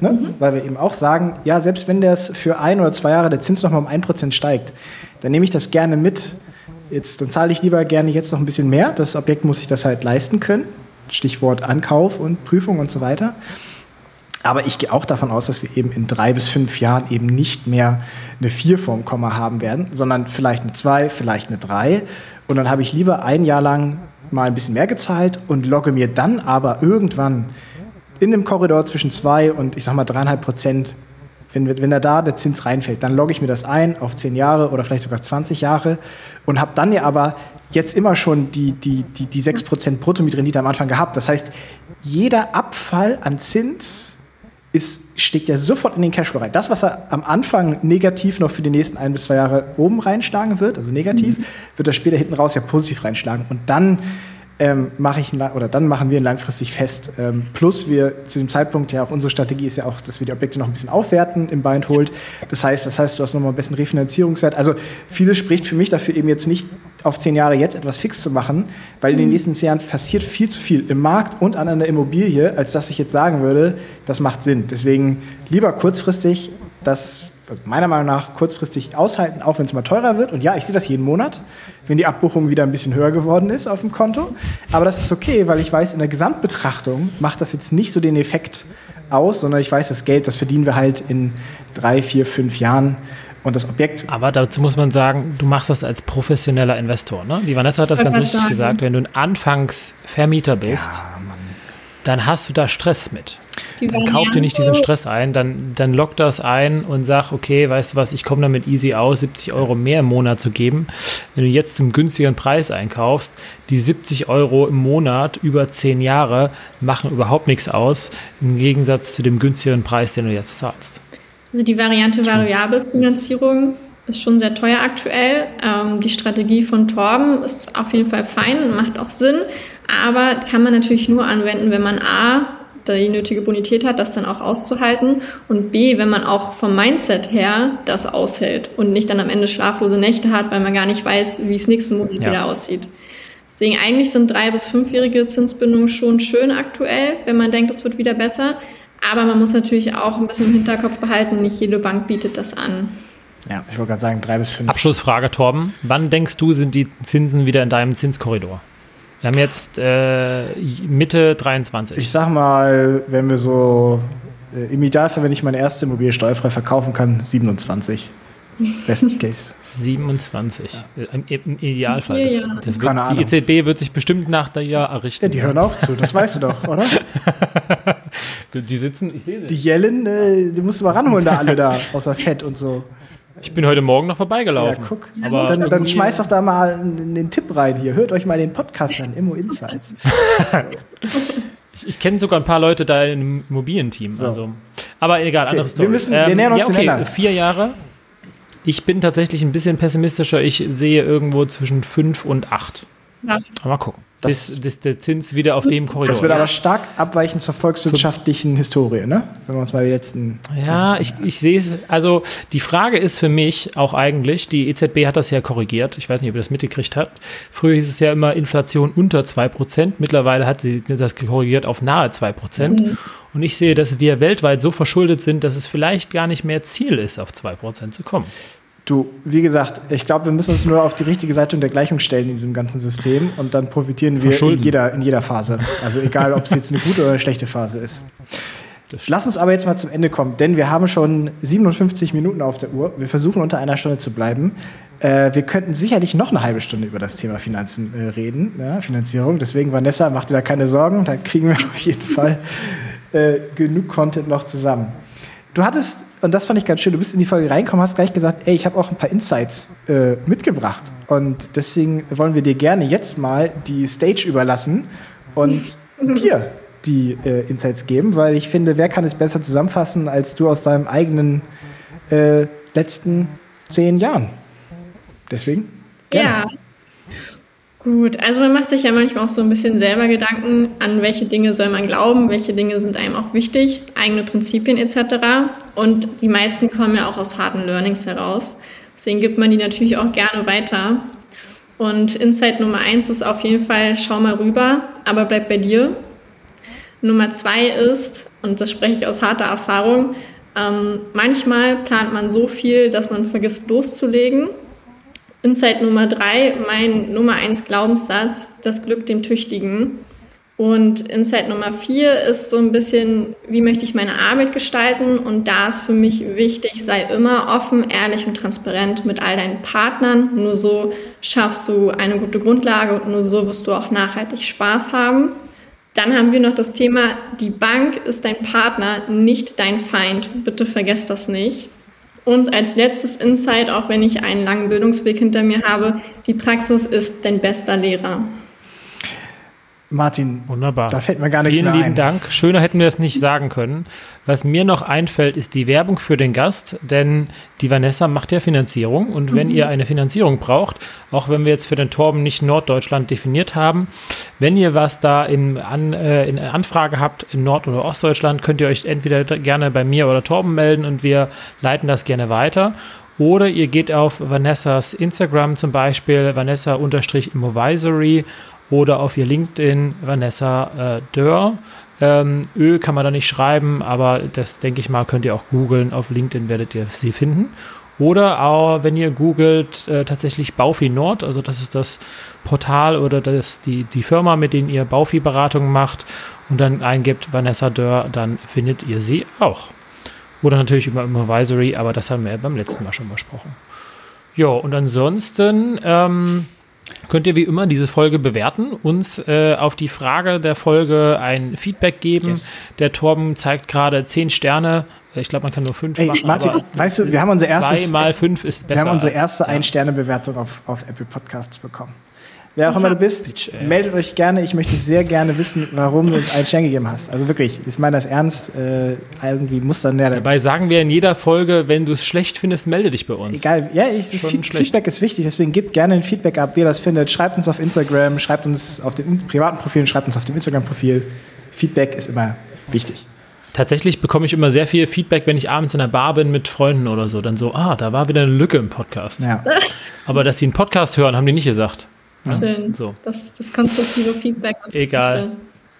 ne? Mhm. weil wir eben auch sagen, ja, selbst wenn das für ein oder zwei Jahre der Zins nochmal um ein Prozent steigt, dann nehme ich das gerne mit. Jetzt, dann zahle ich lieber gerne jetzt noch ein bisschen mehr. Das Objekt muss sich das halt leisten können. Stichwort Ankauf und Prüfung und so weiter. Aber ich gehe auch davon aus, dass wir eben in drei bis fünf Jahren eben nicht mehr eine vier vorm Komma haben werden, sondern vielleicht eine zwei, vielleicht eine drei. Und dann habe ich lieber ein Jahr lang mal ein bisschen mehr gezahlt und logge mir dann aber irgendwann in dem Korridor zwischen zwei und ich sag mal dreieinhalb Prozent, wenn, wenn da, der Zins reinfällt, dann logge ich mir das ein auf zehn Jahre oder vielleicht sogar 20 Jahre und habe dann ja aber jetzt immer schon die, die, die, die 6% Bruttomietrendite am Anfang gehabt. Das heißt, jeder Abfall an Zins ist, steckt er sofort in den Cashflow rein. Das, was er am Anfang negativ noch für die nächsten ein bis zwei Jahre oben reinschlagen wird, also negativ, mhm. wird er später hinten raus ja positiv reinschlagen. Und dann ähm, mache ich oder dann machen wir ihn langfristig fest. Ähm, plus wir zu dem Zeitpunkt ja auch unsere Strategie ist ja auch, dass wir die Objekte noch ein bisschen aufwerten im Buy and Hold. Das heißt, das heißt, du hast nochmal einen besseren Refinanzierungswert. Also vieles spricht für mich dafür, eben jetzt nicht auf zehn Jahre jetzt etwas fix zu machen, weil in den mhm. nächsten zehn Jahren passiert viel zu viel im Markt und an einer Immobilie, als dass ich jetzt sagen würde, das macht Sinn. Deswegen lieber kurzfristig das meiner Meinung nach kurzfristig aushalten, auch wenn es mal teurer wird. Und ja, ich sehe das jeden Monat, wenn die Abbuchung wieder ein bisschen höher geworden ist auf dem Konto. Aber das ist okay, weil ich weiß, in der Gesamtbetrachtung macht das jetzt nicht so den Effekt aus, sondern ich weiß, das Geld, das verdienen wir halt in drei, vier, fünf Jahren. Und das Objekt. Aber dazu muss man sagen, du machst das als professioneller Investor. Ne? Die Vanessa hat das ganz richtig sagen. gesagt. Wenn du ein Anfangsvermieter bist, ja, dann hast du da Stress mit. Dann kauf dir nicht diesen Stress ein, dann, dann lock das ein und sag, okay, weißt du was, ich komme damit easy aus, 70 Euro mehr im Monat zu geben. Wenn du jetzt zum günstigeren Preis einkaufst, die 70 Euro im Monat über 10 Jahre machen überhaupt nichts aus, im Gegensatz zu dem günstigeren Preis, den du jetzt zahlst. Also die Variante variable Finanzierung ist schon sehr teuer aktuell. Ähm, die Strategie von Torben ist auf jeden Fall fein und macht auch Sinn, aber kann man natürlich nur anwenden, wenn man A, die nötige Bonität hat, das dann auch auszuhalten und B, wenn man auch vom Mindset her das aushält und nicht dann am Ende schlaflose Nächte hat, weil man gar nicht weiß, wie es nächsten Monat ja. wieder aussieht. Deswegen eigentlich sind drei- bis fünfjährige Zinsbindungen schon schön aktuell, wenn man denkt, es wird wieder besser. Aber man muss natürlich auch ein bisschen im Hinterkopf behalten, nicht jede Bank bietet das an. Ja, ich wollte gerade sagen, drei bis fünf. Abschlussfrage, Torben. Wann denkst du, sind die Zinsen wieder in deinem Zinskorridor? Wir haben jetzt äh, Mitte 23. Ich sag mal, wenn wir so, äh, im Idealfall, wenn ich meine erste Immobilie steuerfrei verkaufen kann, 27. Best *laughs* Case. 27. Ja. Im, Im, Idealfall. Das, das wird, die EZB wird sich bestimmt nach der Jahr errichten. Ja, die hören auch zu, das weißt du doch, oder? *laughs* die sitzen, ich sehe sie. Die Yellen, äh, die musst du mal ranholen, da alle da, *laughs* außer Fett und so. Ich bin heute Morgen noch vorbeigelaufen. Ja, guck. Aber dann, dann schmeiß doch da mal den Tipp rein hier. Hört euch mal den Podcast an, Immo Insights. *laughs* ich, ich kenne sogar ein paar Leute da im Immobilienteam. So. Also. Aber egal, okay, anderes Story. Wir, müssen, wir ähm, nähern uns ja, okay, Vier Jahre. Ich bin tatsächlich ein bisschen pessimistischer. Ich sehe irgendwo zwischen fünf und acht. Was? Mal gucken. Das, bis, bis, der Zins wieder auf dem Korridor Das wird aber stark abweichen zur volkswirtschaftlichen Historie, ne? Wenn wir uns mal die letzten. Ja, ich, ich sehe es. Also, die Frage ist für mich auch eigentlich, die EZB hat das ja korrigiert. Ich weiß nicht, ob ihr das mitgekriegt habt. Früher hieß es ja immer Inflation unter 2%. Mittlerweile hat sie das korrigiert auf nahe 2%. Mhm. Und ich sehe, dass wir weltweit so verschuldet sind, dass es vielleicht gar nicht mehr Ziel ist, auf 2% zu kommen. Du, wie gesagt, ich glaube, wir müssen uns nur auf die richtige Seite der Gleichung stellen in diesem ganzen System und dann profitieren wir in jeder, in jeder Phase. Also egal, ob es jetzt eine gute oder eine schlechte Phase ist. Lass uns aber jetzt mal zum Ende kommen, denn wir haben schon 57 Minuten auf der Uhr. Wir versuchen unter einer Stunde zu bleiben. Äh, wir könnten sicherlich noch eine halbe Stunde über das Thema Finanzen äh, reden, ja, Finanzierung. Deswegen, Vanessa, mach dir da keine Sorgen. Da kriegen wir auf jeden Fall äh, genug Content noch zusammen. Du hattest und das fand ich ganz schön. Du bist in die Folge reingekommen, hast gleich gesagt, ey, ich habe auch ein paar Insights äh, mitgebracht. Und deswegen wollen wir dir gerne jetzt mal die Stage überlassen und *laughs* dir die äh, Insights geben, weil ich finde, wer kann es besser zusammenfassen als du aus deinem eigenen äh, letzten zehn Jahren? Deswegen. Gerne. Ja. Gut, also man macht sich ja manchmal auch so ein bisschen selber Gedanken, an welche Dinge soll man glauben, welche Dinge sind einem auch wichtig, eigene Prinzipien etc. Und die meisten kommen ja auch aus harten Learnings heraus. Deswegen gibt man die natürlich auch gerne weiter. Und Insight Nummer eins ist auf jeden Fall, schau mal rüber, aber bleib bei dir. Nummer zwei ist, und das spreche ich aus harter Erfahrung, ähm, manchmal plant man so viel, dass man vergisst loszulegen Insight Nummer drei, mein Nummer eins Glaubenssatz, das Glück dem Tüchtigen. Und Insight Nummer vier ist so ein bisschen, wie möchte ich meine Arbeit gestalten? Und da ist für mich wichtig, sei immer offen, ehrlich und transparent mit all deinen Partnern. Nur so schaffst du eine gute Grundlage und nur so wirst du auch nachhaltig Spaß haben. Dann haben wir noch das Thema, die Bank ist dein Partner, nicht dein Feind. Bitte vergesst das nicht. Und als letztes Insight, auch wenn ich einen langen Bildungsweg hinter mir habe, die Praxis ist dein bester Lehrer. Martin, wunderbar. Da fällt mir gar nichts Vielen mehr lieben ein. Dank. Schöner hätten wir es nicht sagen können. Was mir noch einfällt, ist die Werbung für den Gast, denn die Vanessa macht ja Finanzierung und wenn mhm. ihr eine Finanzierung braucht, auch wenn wir jetzt für den Torben nicht Norddeutschland definiert haben, wenn ihr was da in, an, äh, in Anfrage habt in Nord- oder Ostdeutschland, könnt ihr euch entweder gerne bei mir oder Torben melden und wir leiten das gerne weiter. Oder ihr geht auf Vanessas Instagram zum Beispiel, Vanessa-Immovisory oder auf ihr LinkedIn Vanessa äh, Dörr. Ähm, Ö kann man da nicht schreiben, aber das denke ich mal, könnt ihr auch googeln. Auf LinkedIn werdet ihr sie finden. Oder auch, wenn ihr googelt, äh, tatsächlich Baufi Nord, also das ist das Portal oder das, die, die Firma, mit denen ihr Baufi-Beratungen macht und dann eingibt Vanessa Dörr, dann findet ihr sie auch. Oder natürlich über Immovisory, aber das haben wir ja beim letzten Mal schon besprochen. Ja, und ansonsten ähm, könnt ihr wie immer diese Folge bewerten, uns äh, auf die Frage der Folge ein Feedback geben. Yes. Der Torben zeigt gerade zehn Sterne. Ich glaube, man kann nur fünf Ey, machen. Martin, aber weißt du, wir haben unser erstes. Zwei mal fünf ist besser. Wir haben unsere als- erste ja. Ein-Sterne-Bewertung auf, auf Apple Podcasts bekommen. Wer auch immer du bist, meldet euch gerne. Ich möchte sehr gerne wissen, warum du uns einen Stern gegeben hast. Also wirklich, ich meine das ernst. Äh, irgendwie muss dann der. Dabei sagen wir in jeder Folge, wenn du es schlecht findest, melde dich bei uns. Egal, ja, ich, ist schlecht. Feedback ist wichtig, deswegen gebt gerne ein Feedback ab, wie ihr das findet. Schreibt uns auf Instagram, schreibt uns auf den in- privaten Profilen, schreibt uns auf dem Instagram-Profil. Feedback ist immer wichtig. Tatsächlich bekomme ich immer sehr viel Feedback, wenn ich abends in der Bar bin mit Freunden oder so. Dann so, ah, da war wieder eine Lücke im Podcast. Ja. Aber dass sie einen Podcast hören, haben die nicht gesagt. Schön. So. Das, das konstruktive Feedback. Egal.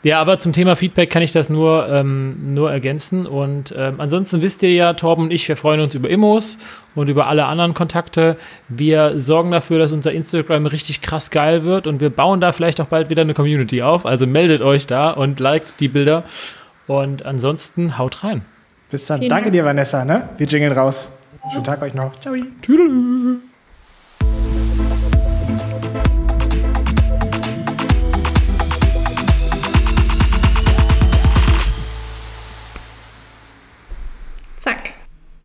Ja, aber zum Thema Feedback kann ich das nur, ähm, nur ergänzen. Und ähm, ansonsten wisst ihr ja, Torben und ich, wir freuen uns über Immos und über alle anderen Kontakte. Wir sorgen dafür, dass unser Instagram richtig krass geil wird und wir bauen da vielleicht auch bald wieder eine Community auf. Also meldet euch da und liked die Bilder. Und ansonsten haut rein. Bis dann. Vielen Danke Dank. dir, Vanessa. Ne? Wir jingeln raus. Schönen Tag euch noch. Ciao. Tschüss.